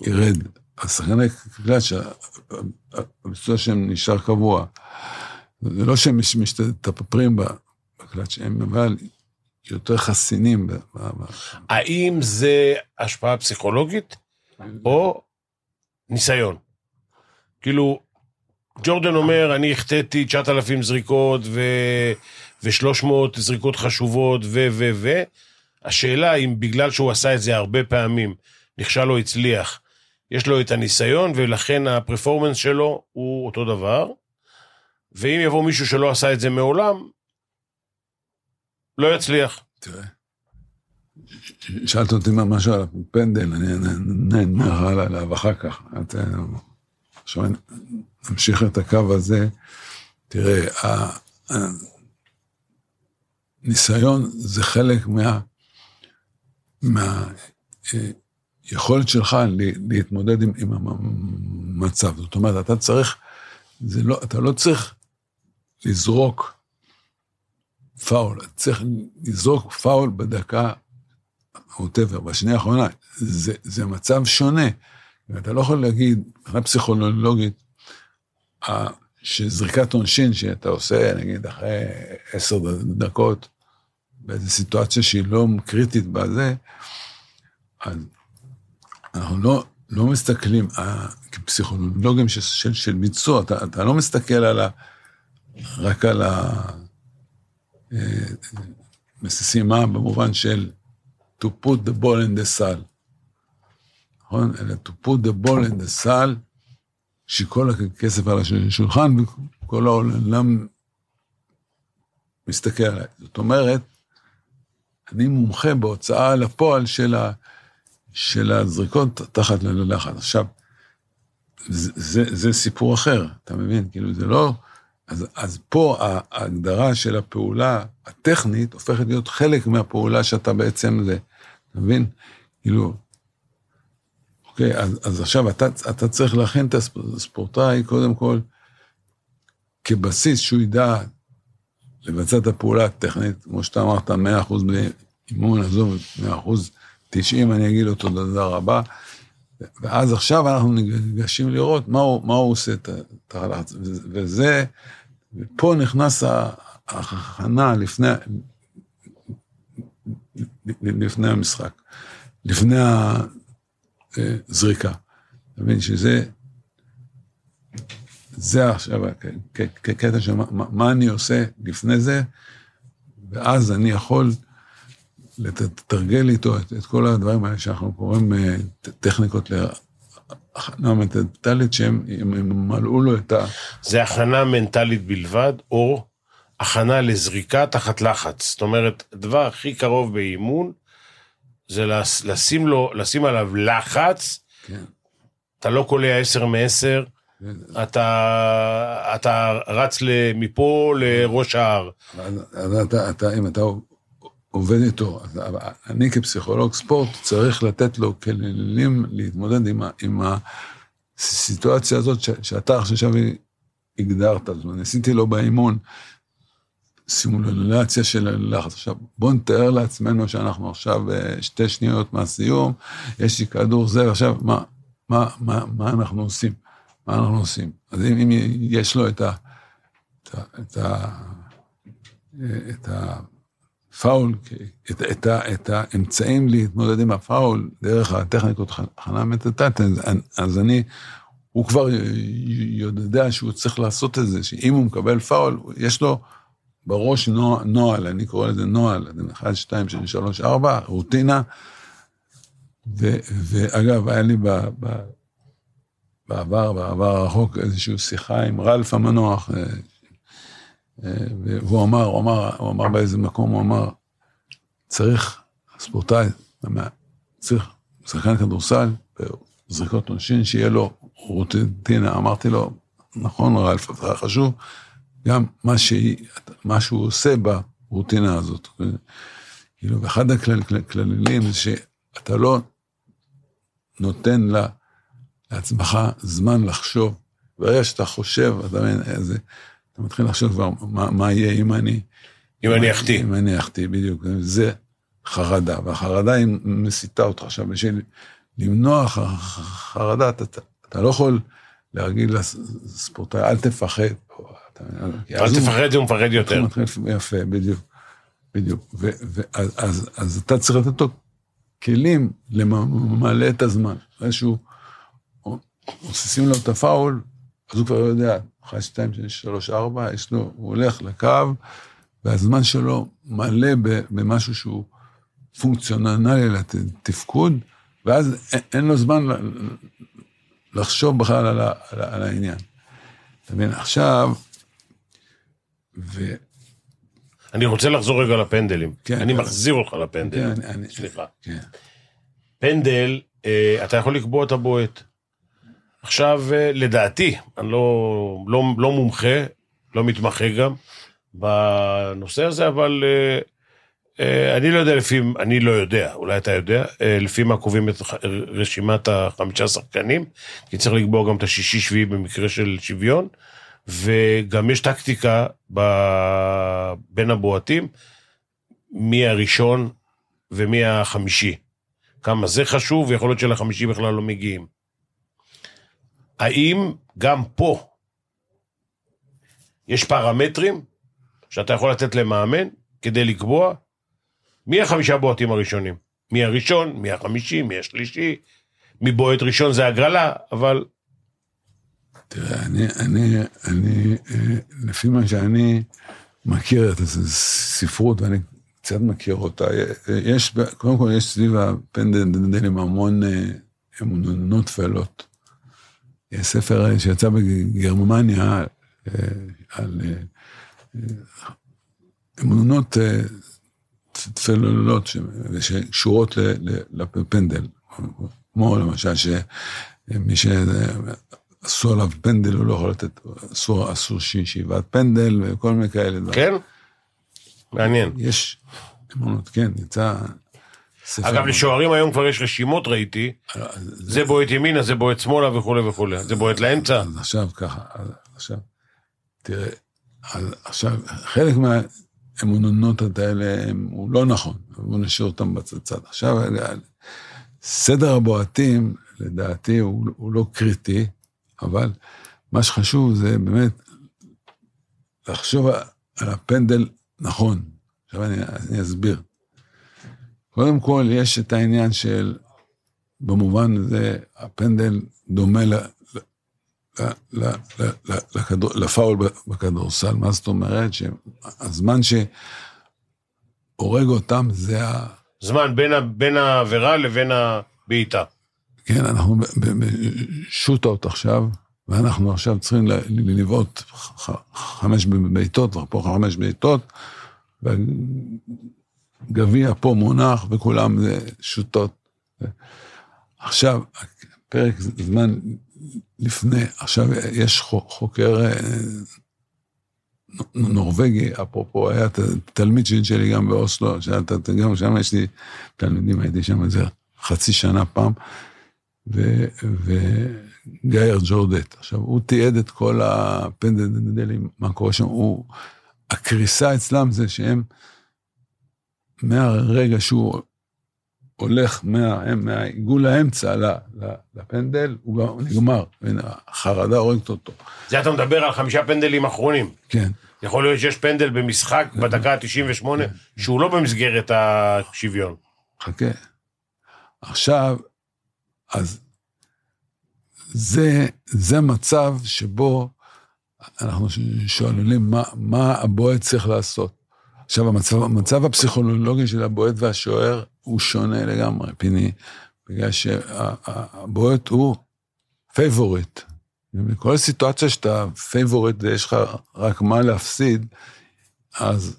ירד. השחקני קלט שהביצוע שלהם נשאר קבוע. זה לא שהם מש- משתפרים בקלט שלהם, אבל יותר חסינים. האם זה השפעה פסיכולוגית או ניסיון? כאילו, ג'ורדן אומר, אני החטאתי 9,000 זריקות ו... ו-300 זריקות חשובות ו... ו... ו... השאלה אם בגלל שהוא עשה את זה הרבה פעמים, נכשל או הצליח, יש לו את הניסיון ולכן הפרפורמנס שלו הוא אותו דבר, ואם יבוא מישהו שלא עשה את זה מעולם, לא יצליח. תראה, שאלת אותי משהו על הפנדל, אני נענה עליו אחר כך. אתה- עכשיו נמשיך את הקו הזה. תראה, הניסיון זה חלק מה... מהיכולת שלך ל- להתמודד עם, עם המצב. זאת אומרת, אתה צריך, זה לא, אתה לא צריך לזרוק פאול, אתה צריך לזרוק פאול בדקה, ווטאבר, בשנייה האחרונה. זה, זה מצב שונה. אתה לא יכול להגיד, מבחינה פסיכולוגית, שזריקת עונשין שאתה עושה, נגיד, אחרי עשר דקות, באיזו סיטואציה שהיא לא קריטית בזה, אז אנחנו לא, לא מסתכלים, אה, כפסיכולוגים של, של, של ביצוע, אתה, אתה לא מסתכל על ה, רק על המשימה במובן של to put the ball in the sal, נכון? אלא to put the ball in the sal, שכל הכסף על השולחן וכל העולם מסתכל עליי. זאת אומרת, אני מומחה בהוצאה לפועל של, ה, של הזריקות תחת ללחץ. עכשיו, זה, זה, זה סיפור אחר, אתה מבין? כאילו, זה לא... אז, אז פה ההגדרה של הפעולה הטכנית הופכת להיות חלק מהפעולה שאתה בעצם זה, אתה מבין? כאילו, אוקיי, אז, אז עכשיו אתה, אתה צריך להכין את הספורטאי, קודם כל, כבסיס שהוא ידע לבצע את הפעולה הטכנית, כמו שאתה אמרת, 100% באימון, עזוב, 100%, 90, אני אגיד לו תודה רבה. ואז עכשיו אנחנו ניגשים לראות מה הוא, מה הוא עושה את הלחץ. וזה, פה נכנס ההכנה לפני, לפני המשחק, לפני הזריקה. אתה מבין שזה, זה עכשיו קטע של מה, מה אני עושה לפני זה, ואז אני יכול לתרגל איתו את, את כל הדברים האלה שאנחנו קוראים טכניקות להכנה מנטלית, שהם מלאו לו את ה... זה הכנה מנטלית בלבד, או הכנה לזריקה תחת לחץ. זאת אומרת, הדבר הכי קרוב באימון, זה לשים, לו, לשים עליו לחץ, כן. אתה לא קולע עשר מעשר, אתה, אתה רץ מפה לראש ההר. אז, אתה, אתה, אם אתה עובד איתו, אז אני כפסיכולוג ספורט צריך לתת לו כלים להתמודד עם, עם הסיטואציה הזאת ש, שאתה עכשיו הגדרת. זאת אומרת, ניסיתי לו באימון סימולציה של לחץ. עכשיו, בוא נתאר לעצמנו שאנחנו עכשיו שתי שניות מהסיום, יש לי כדור זה, ועכשיו, מה, מה, מה, מה אנחנו עושים? מה אנחנו עושים? אז אם, אם יש לו את ה... את ה... את ה... את הפאול, את, את, ה, את האמצעים להתמודד עם הפאול דרך הטכניקות הכנה מטטט, אז, אז אני, הוא כבר יודע שהוא צריך לעשות את זה, שאם הוא מקבל פאול, יש לו בראש נוהל, נוהל אני קורא לזה נוהל, 1, 2, 3, 4, רוטינה, ו, ואגב, היה לי ב, ב, בעבר, בעבר הרחוק, איזושהי שיחה עם רלף המנוח, והוא אמר, הוא אמר, הוא אמר באיזה מקום, הוא אמר, צריך, ספורטאי, צריך שחקן כדורסל, זריקות עונשין, שיהיה לו רוטינה. אמרתי לו, נכון, רלף, זה חשוב, גם מה, שהיא, מה שהוא עושה ברוטינה הזאת. כאילו, ואחד הכללים זה שאתה לא נותן לה, לעצמך זמן לחשוב. ברגע שאתה חושב, אתה מבין, איזה... אתה מתחיל לחשוב כבר מה, מה יהיה אם אני... אם אני אחטיא. אם אני אחטיא, בדיוק. זה חרדה, והחרדה היא מסיתה אותך. עכשיו, בשביל למנוע חרדה, אתה, אתה, לא יכול להגיד לספורטאי, אל תפחד. אתה- אל תפחד, הוא מפחד יותר. מתחיל יפה, בדיוק. בדיוק. ו- ואז אז, אז אתה צריך לתת לו כלים למלא את הזמן. איזשהו, עושים לו את הפאול, אז הוא כבר יודע, 1, 2, 3, 4, יש לו, הוא הולך לקו, והזמן שלו מלא במשהו שהוא פונקציונלי לתפקוד, ואז אין, לו זמן לחשוב בכלל על, ה- על, על העניין. אתה מבין? עכשיו, ו... אני רוצה לחזור רגע לפנדלים. כן. אני מחזיר אותך לפנדלים. כן, אני- סליחה. כן. פנדל, אה, אתה יכול לקבוע את הבועט. עכשיו, אה, לדעתי, אני לא, לא, לא מומחה, לא מתמחה גם בנושא הזה, אבל אה, אה, אני לא יודע לפי, אני לא יודע, אולי אתה יודע, אה, לפי מה קובעים את רשימת החמישה שחקנים, כי צריך לקבוע גם את השישי-שביעי במקרה של שוויון, וגם יש טקטיקה ב... בין הבועטים, מי הראשון ומי החמישי. כמה זה חשוב, ויכול להיות שלחמישי בכלל לא מגיעים. האם גם פה יש פרמטרים שאתה יכול לתת למאמן כדי לקבוע מי החמישה בועטים הראשונים? מי הראשון, מי החמישי, מי השלישי, מי בועט ראשון זה הגרלה, אבל תראה, אני, אני, אני, אה, לפי מה שאני מכיר את הספרות, ואני קצת מכיר אותה, אה, יש, קודם כל יש סביב הפנדלים המון אה, אמונות טפלות. ספר שיצא בגרמניה אה, על אה, אה, אמונות ש- שקשורות לפנדל. כמו למשל שמי שאסור עליו פנדל, הוא לא יכול לתת, אסור, אסור שישיבת פנדל וכל מיני כאלה דברים. כן? מעניין. יש אמונות, כן, יצא. אגב, לשוערים היום כבר יש רשימות, ראיתי, זה בועט ימינה, זה בועט שמאלה וכולי וכולי. זה בועט לאמצע. אז עכשיו ככה, עכשיו, תראה, עכשיו, חלק מהאמונות האלה הוא לא נכון, בואו נשאיר אותם בצד. עכשיו, סדר הבועטים, לדעתי, הוא, הוא לא קריטי, אבל מה שחשוב זה באמת לחשוב על הפנדל נכון. עכשיו אני, אני אסביר. קודם כל, יש את העניין של, במובן הזה, הפנדל דומה ל, ל, ל, ל, לכדור, לפאול בכדורסל. מה זאת אומרת? שהזמן שהורג אותם זה ה... זמן בין ה- בין העבירה לבין הבעיטה. כן, אנחנו בשוט-אוט עכשיו, ואנחנו עכשיו צריכים לבעוט חמש בעיטות, פה חמש בעיטות, והגביע פה מונח, וכולם זה שוטות. עכשיו, פרק זמן לפני, עכשיו יש חו- חוקר אה, נורבגי, אפרופו, היה תלמיד שלי- גם באוסלו, שאתה, גם שם יש לי תלמידים, הייתי שם איזה חצי שנה פעם, וגייר ג'ורדט. עכשיו, הוא תיעד את כל הפנדלים, מה קורה שם, הוא, הקריסה אצלם זה שהם, מהרגע שהוא הולך מה, מהעיגול האמצע לפנדל, הוא גם נגמר, החרדה הורגת אותו. זה אתה מדבר על חמישה פנדלים אחרונים. כן. יכול להיות שיש פנדל במשחק בדקה ה-98 שהוא לא במסגרת השוויון. חכה. עכשיו, אז זה, זה מצב שבו אנחנו שואלים מה, מה הבועט צריך לעשות. עכשיו, המצב, המצב הפסיכולוגי של הבועט והשוער הוא שונה לגמרי, פיני, בגלל שהבועט הוא פייבוריט. בכל סיטואציה שאתה פייבוריט ויש לך רק מה להפסיד, אז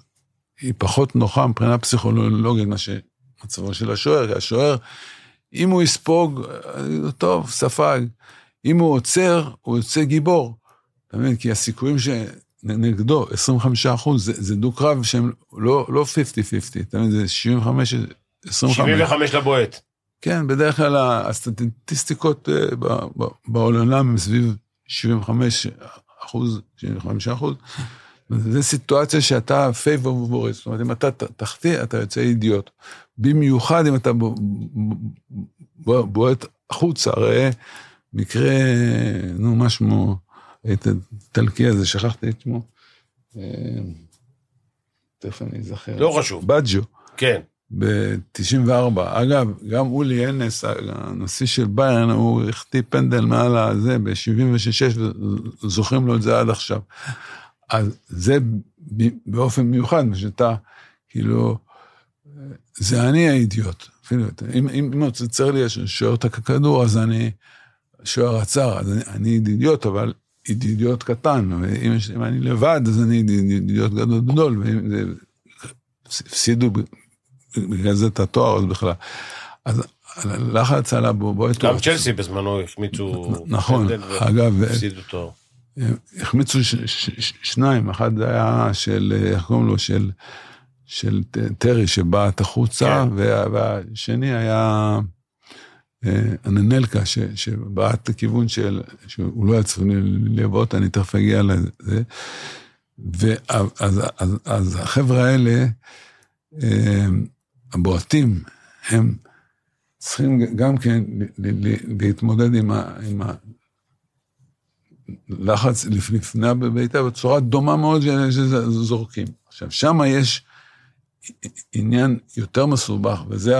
היא פחות נוחה מבחינה פסיכולוגית מה שמצבו של השוער, כי השוער, אם הוא יספוג, טוב, ספג. אם הוא עוצר, הוא יוצא גיבור. אתה מבין? כי הסיכויים שנגדו, 25 אחוז, זה, זה דו-קרב שהם לא, לא 50-50, אתה מבין? זה 75, 25. 75 לבועט. כן, בדרך כלל הסטטיסטיקות אה, בעולם הם סביב 75 אחוז, 75 אחוז, זו סיטואציה שאתה פייבוריט, זאת אומרת, אם אתה תחטיא, אתה יוצא אידיוט. במיוחד אם אתה בועט החוצה, ראה מקרה, נו, מה שמו, את הטלקי הזה, שכחתי את שמו. אה, תכף אני אזכר. לא חשוב. בג'ו. כן. ב-94. אגב, גם אולי אנס, הנשיא של ביירן, הוא החטיא פנדל מעל הזה ב-76, וזוכרים לו את זה עד עכשיו. אז זה באופן מיוחד, שאתה, כאילו, זה אני האידיוט. אפילו, אם, אם, אם צריך לי שוער את הכדור, אז אני שוער הצר, אז אני, אני אידיוט, אבל אידיוט קטן. אם, יש- אם אני לבד, אז אני אידיוט גדול, ואם זה... הפסידו בגלל זה את התואר אז בכלל. אז לחץ על הבועט. גם צ'לסי בזמנו החמיצו... נכון, אגב, והפסידו תואר. החמיצו שניים, אחד היה של, איך קוראים לו, של, טרי שבעט החוצה, כן. וה- והשני היה אה, אננלקה שבעט לכיוון של, שהוא לא היה צריך לבעוט, אני תכף אגיע לזה. ואז אז, אז, אז החבר'ה האלה, הבועטים, הם צריכים גם כן להתמודד עם, הלחץ לפ- לפני הבעיטה בצורה דומה מאוד שזורקים. עכשיו, שם יש עניין יותר מסובך, וזה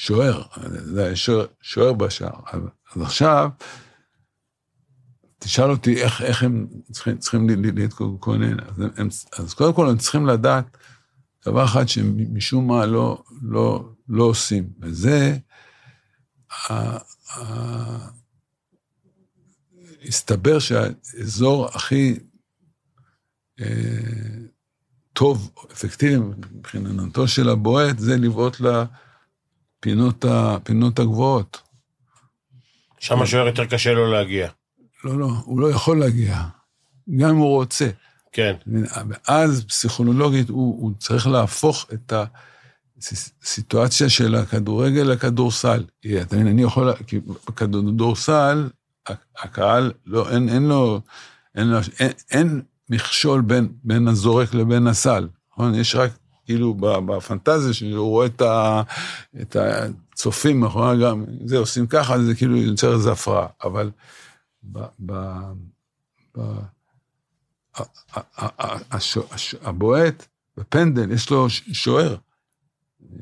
השוער, זה השוער שוער בשער. אז, עכשיו, תשאל אותי איך, איך הם צריכים, צריכים ל- ל- להתכונן. אז, אז קודם כל הם צריכים לדעת דבר אחד שמשום מה לא, לא, לא עושים, וזה, הסתבר שהאזור הכי אה, טוב, אפקטיבי מבחינתו של הבועט, זה לבעוט לפינות ה- פינות הגבוהות. שם השוער יותר קשה לו להגיע. לא, לא, הוא לא יכול להגיע, גם אם הוא רוצה. כן. ואז פסיכולוגית הוא, הוא צריך להפוך את הסיטואציה של הכדורגל לכדורסל. אתה מבין, אני יכול, כי בכדורסל, הקהל, לא, אין, אין לו, אין, לו, אין, אין מכשול בין, בין הזורק לבין הסל, נכון? יש רק, כאילו, בפנטזיה שהוא רואה את, ה, את הצופים, נכון? גם, זה עושים ככה, זה כאילו יוצר איזו הפרעה, אבל ב... ב, ב הבועט בפנדל, יש לו שוער.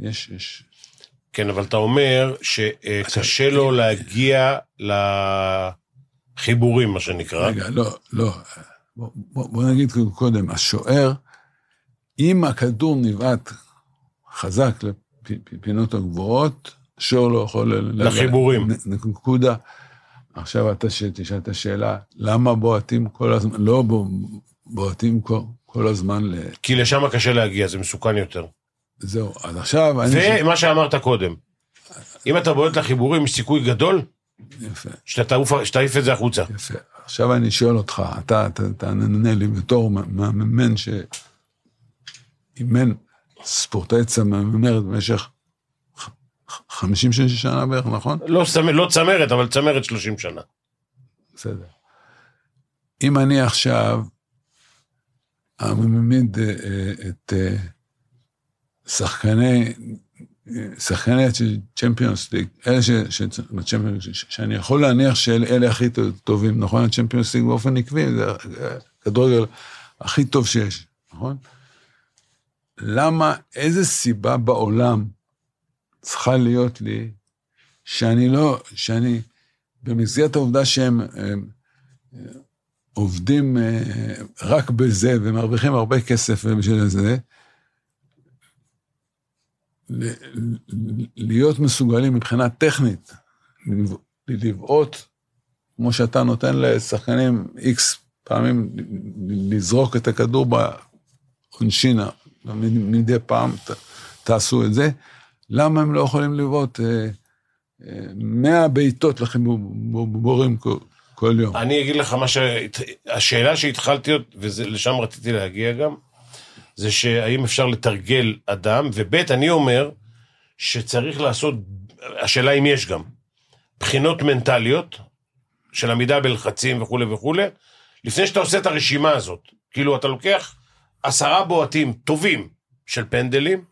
יש, יש. כן, אבל אתה אומר שקשה לו להגיע לחיבורים, מה שנקרא. רגע, לא, לא. בוא, בוא, בוא נגיד קודם, השוער, אם הכדור נבעט חזק לפינות הגבוהות, שוער לא יכול... לחיבורים. נקודה. עכשיו אתה תשאל את השאלה, למה בועטים כל הזמן, לא בועטים כל, כל הזמן ל... כי לשם קשה להגיע, זה מסוכן יותר. זהו, אז עכשיו... ומה ש... שאמרת קודם, אם אתה בועט לחיבורים, יש סיכוי גדול יפה. שתעיף את זה החוצה. יפה. עכשיו אני שואל אותך, אתה תענה לי בתור מאמן שאימן ספורטאי צמרת במשך 50 שנה בערך, נכון? לא, לא צמרת, אבל צמרת 30 שנה. בסדר. אם אני עכשיו מעמיד את שחקני, שחקני הצ'מפיונס ליג, אלה ש, ש, ש, שאני יכול להניח שאלה הכי טובים, נכון? הצ'מפיונס ליג באופן עקבי, זה הכדורגל הכי טוב שיש, נכון? למה, איזה סיבה בעולם צריכה להיות לי, שאני לא, שאני, במסגרת העובדה שהם הם, עובדים רק בזה ומרוויחים הרבה כסף בשביל זה, להיות מסוגלים מבחינה טכנית, לבעוט, כמו שאתה נותן לשחקנים איקס פעמים, לזרוק את הכדור בעונשינה, מדי פעם תעשו את זה, למה הם לא יכולים לבעוט 100 בעיטות לחיבורים כל יום? אני אגיד לך מה ש... השאלה שהתחלתי, ולשם רציתי להגיע גם, זה שהאם אפשר לתרגל אדם, וב' אני אומר שצריך לעשות, השאלה אם יש גם, בחינות מנטליות של עמידה בלחצים וכולי וכולי, לפני שאתה עושה את הרשימה הזאת. כאילו, אתה לוקח עשרה בועטים טובים של פנדלים,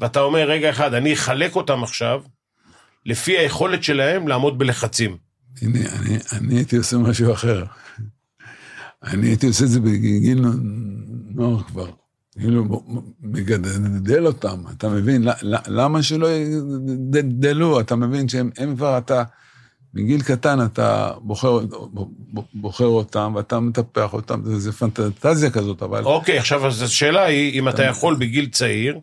ואתה אומר, רגע אחד, אני אחלק אותם עכשיו, לפי היכולת שלהם לעמוד בלחצים. הנה, אני, אני הייתי עושה משהו אחר. אני הייתי עושה את זה בגיל נוער כבר. כאילו, מגדל אותם, אתה מבין? למה שלא יגדלו? אתה מבין שהם כבר, אתה, מגיל קטן אתה בוחר, בוחר אותם ואתה מטפח אותם, זה, זה פנטזיה כזאת, אבל... אוקיי, עכשיו, אז השאלה היא, אם אתה יכול בגיל צעיר,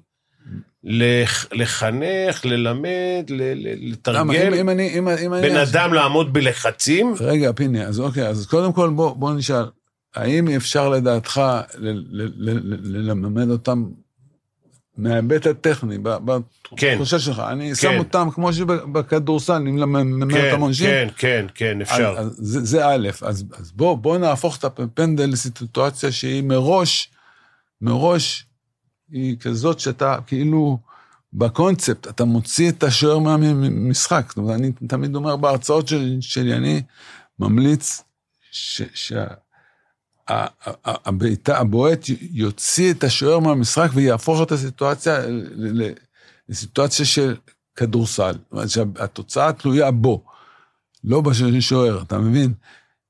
לחנך, ללמד, לתרגל, אם אני, אם, אם בן אני... אדם לעמוד בלחצים. רגע, פיני, אז אוקיי, אז קודם כל בוא, בוא נשאל, האם אפשר לדעתך ללמד אותם מההיבט הטכני, כן. בתחושה שלך, אני כן. שם אותם כמו שבכדורסל, אני מלמד כן, אותם עונשים? כן, כן, כן, אפשר. אז, אז זה, זה א', אז, אז בוא, בוא נהפוך את הפנדל לסיטואציה שהיא מראש, מראש, היא כזאת שאתה כאילו, בקונספט, אתה מוציא את השוער מהמשחק. זאת אומרת, אני תמיד אומר בהרצאות שלי, שלי אני ממליץ ש... שה... הבעיטה, הבועט יוציא את השוער מהמשחק ויהפוך את הסיטואציה לסיטואציה של כדורסל. זאת אומרת שהתוצאה תלויה בו, לא בשוער, אתה מבין?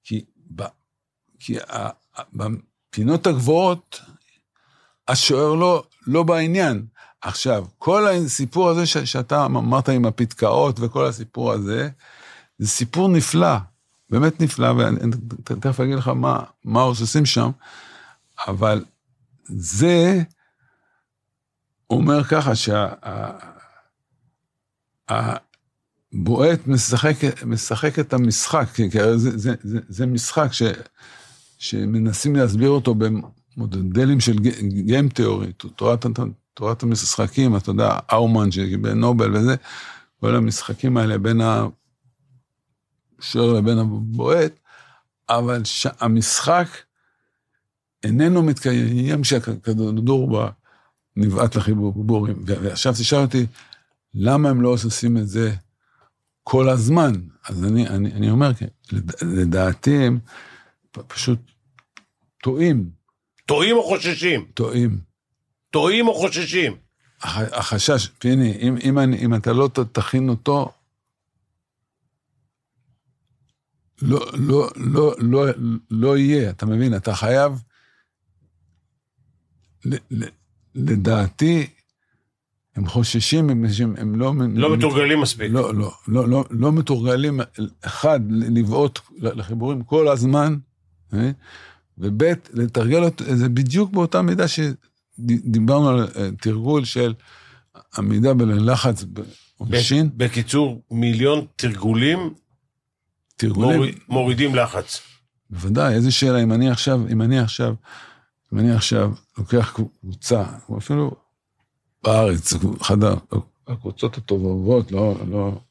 כי, ב, כי ה, בפינות הגבוהות, השוער לא, לא בעניין. עכשיו, כל הסיפור הזה ש, שאתה אמרת עם הפתקאות וכל הסיפור הזה, זה סיפור נפלא. באמת נפלא, ואני תכף אגיד לך מה, מה עושים שם, אבל זה אומר ככה שהבועט משחק, משחק את המשחק, כי זה, זה, זה, זה משחק ש, שמנסים להסביר אותו במודלים של גיים תיאורי, תורת, תורת המשחקים, אתה יודע, אאומן שקיבל נובל וזה, כל המשחקים האלה בין ה... השוער לבין הבועט, אבל המשחק איננו מתקיים כשהכדור נבעט לחיבורים. ועכשיו תשאל אותי, למה הם לא עושים את זה כל הזמן? אז אני, אני, אני אומר, לדעתי הם פשוט טועים. טועים או חוששים? טועים. טועים או חוששים? החשש, פיני, אם, אם, אני, אם אתה לא תכין אותו, לא, לא, לא, לא, לא יהיה, אתה מבין? אתה חייב, לדעתי, הם חוששים, הם, הם לא... לא מתורגלים מספיק. לא, לא, לא, לא, לא מתורגלים, אחד, לבעוט לחיבורים כל הזמן, אה? וב', לתרגל את זה בדיוק באותה מידה שדיברנו על אה, תרגול של עמידה בלחץ בעונשין. בקיצור, מיליון תרגולים תרגולים. מוריד, מורידים לחץ. בוודאי, איזה שאלה, אם אני עכשיו, אם אני עכשיו, אם אני עכשיו לוקח קבוצה, או אפילו בארץ, אחת הקבוצות הטובות, לא, לא,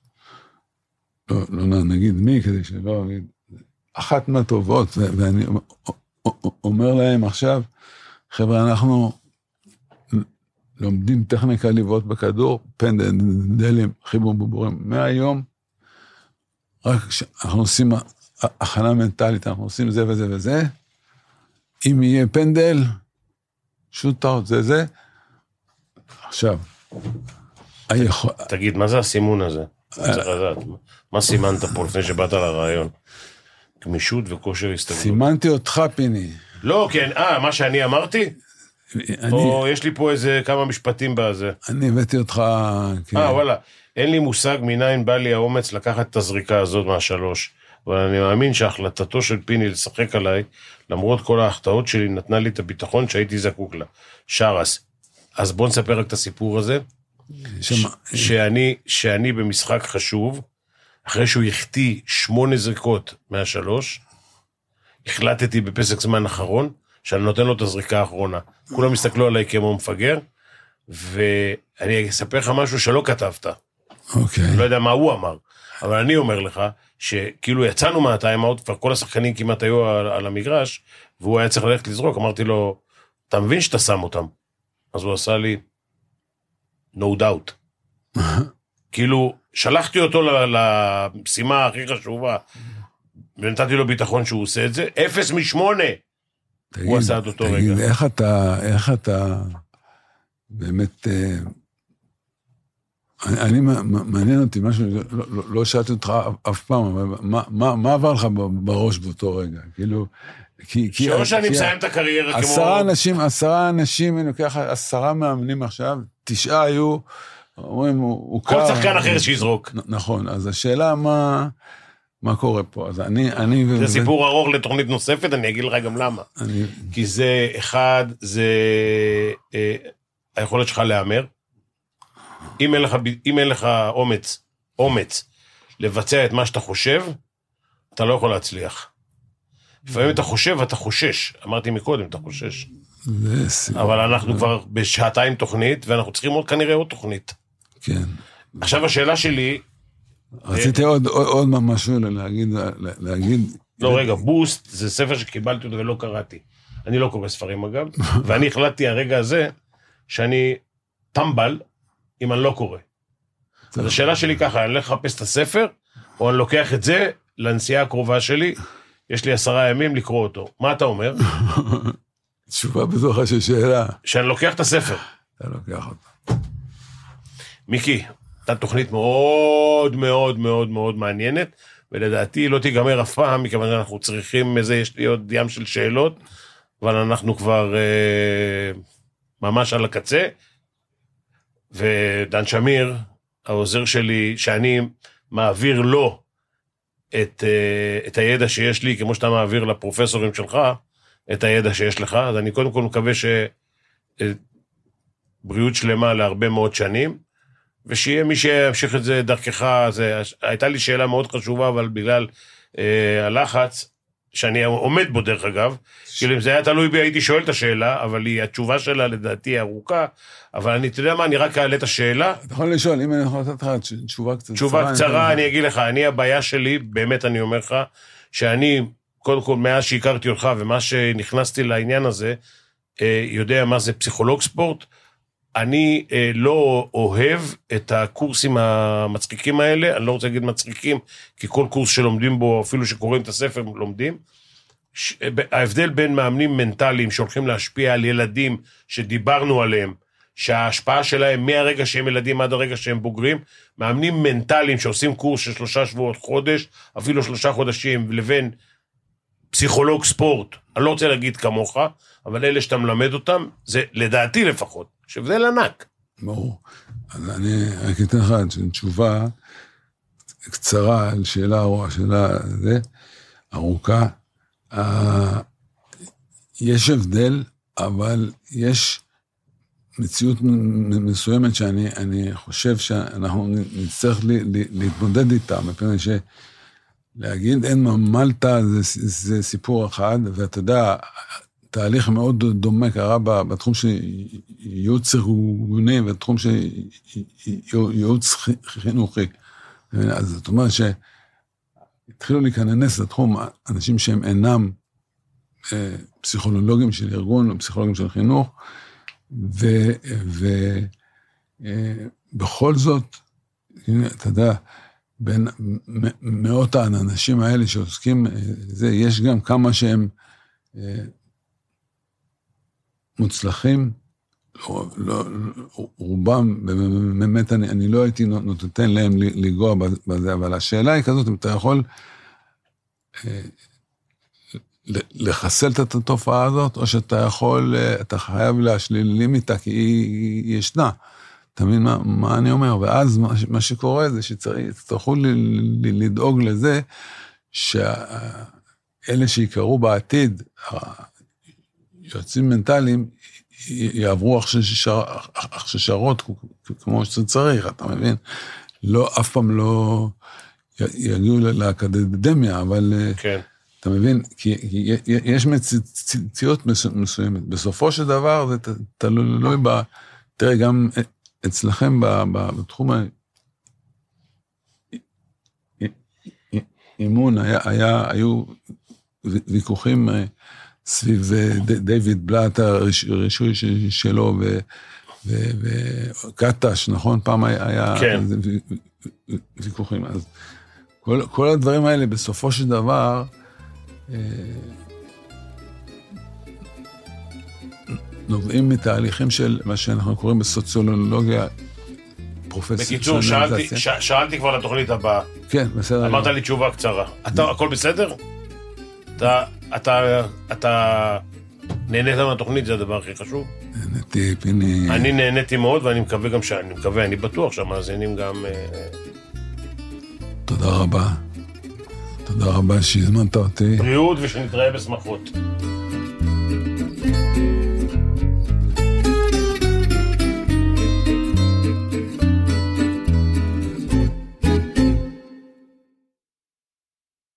לא, לא נגיד מי, כדי שלא נגיד, אחת מהטובות, ואני אומר להם עכשיו, חבר'ה, אנחנו לומדים טכניקה לבעוט בכדור, פנדלים, חיבור בובורים, מהיום, רק אנחנו עושים הכנה מנטלית, אנחנו עושים זה וזה וזה, אם יהיה פנדל, שוט-אאוט, זה זה. עכשיו, היכול... תגיד, מה זה הסימון הזה? מה סימנת פה לפני שבאת לרעיון? גמישות וכושר הסתגלות. סימנתי אותך, פיני. לא, כן, אה, מה שאני אמרתי? אני, או יש לי פה איזה כמה משפטים בזה. אני הבאתי אותך... כן. אה, וואלה. אין לי מושג מניין בא לי האומץ לקחת את הזריקה הזאת מהשלוש. אבל אני מאמין שהחלטתו של פיני לשחק עליי, למרות כל ההחטאות שלי, נתנה לי את הביטחון שהייתי זקוק לה. שרס. אז בוא נספר רק את הסיפור הזה. שמה, שאני, שאני במשחק חשוב, אחרי שהוא החטיא שמונה זריקות מהשלוש, החלטתי בפסק זמן אחרון, שאני נותן לו את הזריקה האחרונה. כולם הסתכלו עליי כמו מפגר, ואני אספר לך משהו שלא כתבת. אוקיי. אני לא יודע מה הוא אמר, אבל אני אומר לך, שכאילו יצאנו מהטיימאוט, כבר כל השחקנים כמעט היו על, על המגרש, והוא היה צריך ללכת לזרוק, אמרתי לו, אתה מבין שאתה שם אותם? אז הוא עשה לי, no doubt. כאילו, שלחתי אותו למשימה הכי חשובה, ונתתי לו ביטחון שהוא עושה את זה, אפס משמונה. תגיד, הוא עשה עד אותו תגיד, רגע. איך אתה, איך אתה באמת, אה, אני, אני מעניין אותי משהו, לא, לא, לא שאלתי אותך אף- אף פעם, אבל מה, מה, מה עבר לך בראש באותו רגע? כאילו, כי... כי- שאו שאני מסיים את הקריירה כמו... עשרה אנשים, עשרה אנשים, אני לוקח עשרה מאמנים עכשיו, תשעה היו, אומרים, הוא הוא כל קר. שחקן אחר שיזרוק. נ- נכון, אז השאלה מה, מה קורה פה. אז אני, אני... זה ו- סיפור ארוך לתוכנית נוספת, אני אגיד לך גם למה. אני, כי זה, אחד, זה אה, היכולת שלך להמר. אם אין לך, אם אין לך אומץ, אומץ, לבצע את מה שאתה חושב, אתה לא יכול להצליח. לפעמים אתה חושב, אתה חושש. אמרתי מקודם, אתה חושש. אבל אנחנו כבר בשעתיים תוכנית, ואנחנו צריכים עוד כנראה עוד תוכנית. כן. עכשיו השאלה שלי, רציתי עוד, עוד, עוד משהו להגיד, להגיד, לא רגע, בוסט זה ספר שקיבלתי אותו ולא קראתי. אני לא קורא ספרים אגב, ואני החלטתי הרגע הזה שאני טמבל אם אני לא קורא. אז השאלה שלי ככה, אני הולך לחפש את הספר, או אני לוקח את זה לנסיעה הקרובה שלי, יש לי עשרה ימים לקרוא אותו. מה אתה אומר? תשובה בתוך של שאלה, שאני לוקח את הספר. אתה לוקח אותה. מיקי, הייתה תוכנית מאוד מאוד מאוד מאוד מעניינת, ולדעתי היא לא תיגמר אף פעם, מכיוון שאנחנו צריכים איזה, יש לי עוד ים של שאלות, אבל אנחנו כבר אה, ממש על הקצה. ודן שמיר, העוזר שלי, שאני מעביר לו את, אה, את הידע שיש לי, כמו שאתה מעביר לפרופסורים שלך, את הידע שיש לך, אז אני קודם כל מקווה ש... אה, שלמה להרבה מאוד שנים, ושיהיה מי שימשיך את זה דרכך. זה, הייתה לי שאלה מאוד חשובה, אבל בגלל אה, הלחץ, שאני עומד בו דרך אגב, כאילו אם זה היה תלוי בי הייתי שואל את השאלה, אבל היא, התשובה שלה לדעתי ארוכה, אבל אני, אתה יודע מה, אני רק אעלה את השאלה, אתה יכול לשאול, אם אני יכול לתת לך תש- תשובה קצת תשובה אני קצרה, אתן אני לך. אגיד לך, אני, הבעיה שלי, באמת אני אומר לך, שאני, קודם כל, מאז שהכרתי אותך ומאז שנכנסתי לעניין הזה, אה, יודע מה זה פסיכולוג ספורט, אני אה, לא אוהב את הקורסים המצחיקים האלה, אני לא רוצה להגיד מצחיקים, כי כל קורס שלומדים בו, אפילו שקוראים את הספר, לומדים. ש- ב- ההבדל בין מאמנים מנטליים שהולכים להשפיע על ילדים שדיברנו עליהם, שההשפעה שלהם מהרגע שהם ילדים עד הרגע שהם בוגרים, מאמנים מנטליים שעושים קורס של שלושה שבועות, חודש, אפילו שלושה חודשים, לבין פסיכולוג ספורט, אני לא רוצה להגיד כמוך, אבל אלה שאתה מלמד אותם, זה לדעתי לפחות, יש הבדל ענק. ברור. אז אני רק אתן לך תשובה קצרה על שאלה שאלה זה, ארוכה. אה, יש הבדל, אבל יש מציאות מסוימת שאני אני חושב שאנחנו נצטרך לי- לי- להתמודד איתה, מפני שלהגיד אין ממלטה זה, זה סיפור אחד, ואתה יודע, תהליך מאוד דומה קרה בתחום של ייעוץ ארגוני ובתחום של ייעוץ חי- חינוכי. אז זאת אומרת שהתחילו להיכנס לתחום אנשים שהם אינם אה, פסיכולוגים של ארגון או פסיכולוגים של חינוך, ובכל זאת, הנה, אתה יודע, בין מאות האנשים האלה שעוסקים, אה, זה, יש גם כמה שהם אה, מוצלחים, לא, לא, רובם, באמת, אני, אני לא הייתי נותן להם לנגוע בזה, אבל השאלה היא כזאת, אם אתה יכול אה, לחסל את התופעה הזאת, או שאתה יכול, אה, אתה חייב להשלילים איתה, כי היא, היא ישנה. אתה מבין מה, מה אני אומר? ואז מה, מה שקורה זה שיצטרכו לדאוג לזה שאלה שיקראו בעתיד, יועצים מנטליים, יעברו הכשרות כמו שצריך, אתה מבין? לא, אף פעם לא יגיעו לאקדמיה, אבל... כן. אתה מבין? כי יש מציאות מסוימת. בסופו של דבר זה תלוי ב... תראה, גם אצלכם בתחום האימון היה, היה, היו ויכוחים סביב דיוויד בלאט, הרישוי שלו, וקטש, נכון? פעם היה כן. ויכוחים. אז כל, כל הדברים האלה בסופו של דבר, נובעים מתהליכים של מה שאנחנו קוראים בסוציולוגיה בקיצור, שאלתי, ש, שאלתי כבר לתוכנית הבאה. כן, בסדר. אמרת לי תשובה קצרה. אתה, הכל בסדר? אתה, אתה, אתה נהנית מהתוכנית, זה הדבר הכי חשוב. נהניתי, פיני... אני נהניתי מאוד, ואני מקווה גם שאני מקווה, אני בטוח שהמאזינים גם... אה, תודה רבה. תודה רבה שהזמנת אותי. בריאות ושנתראה בשמחות.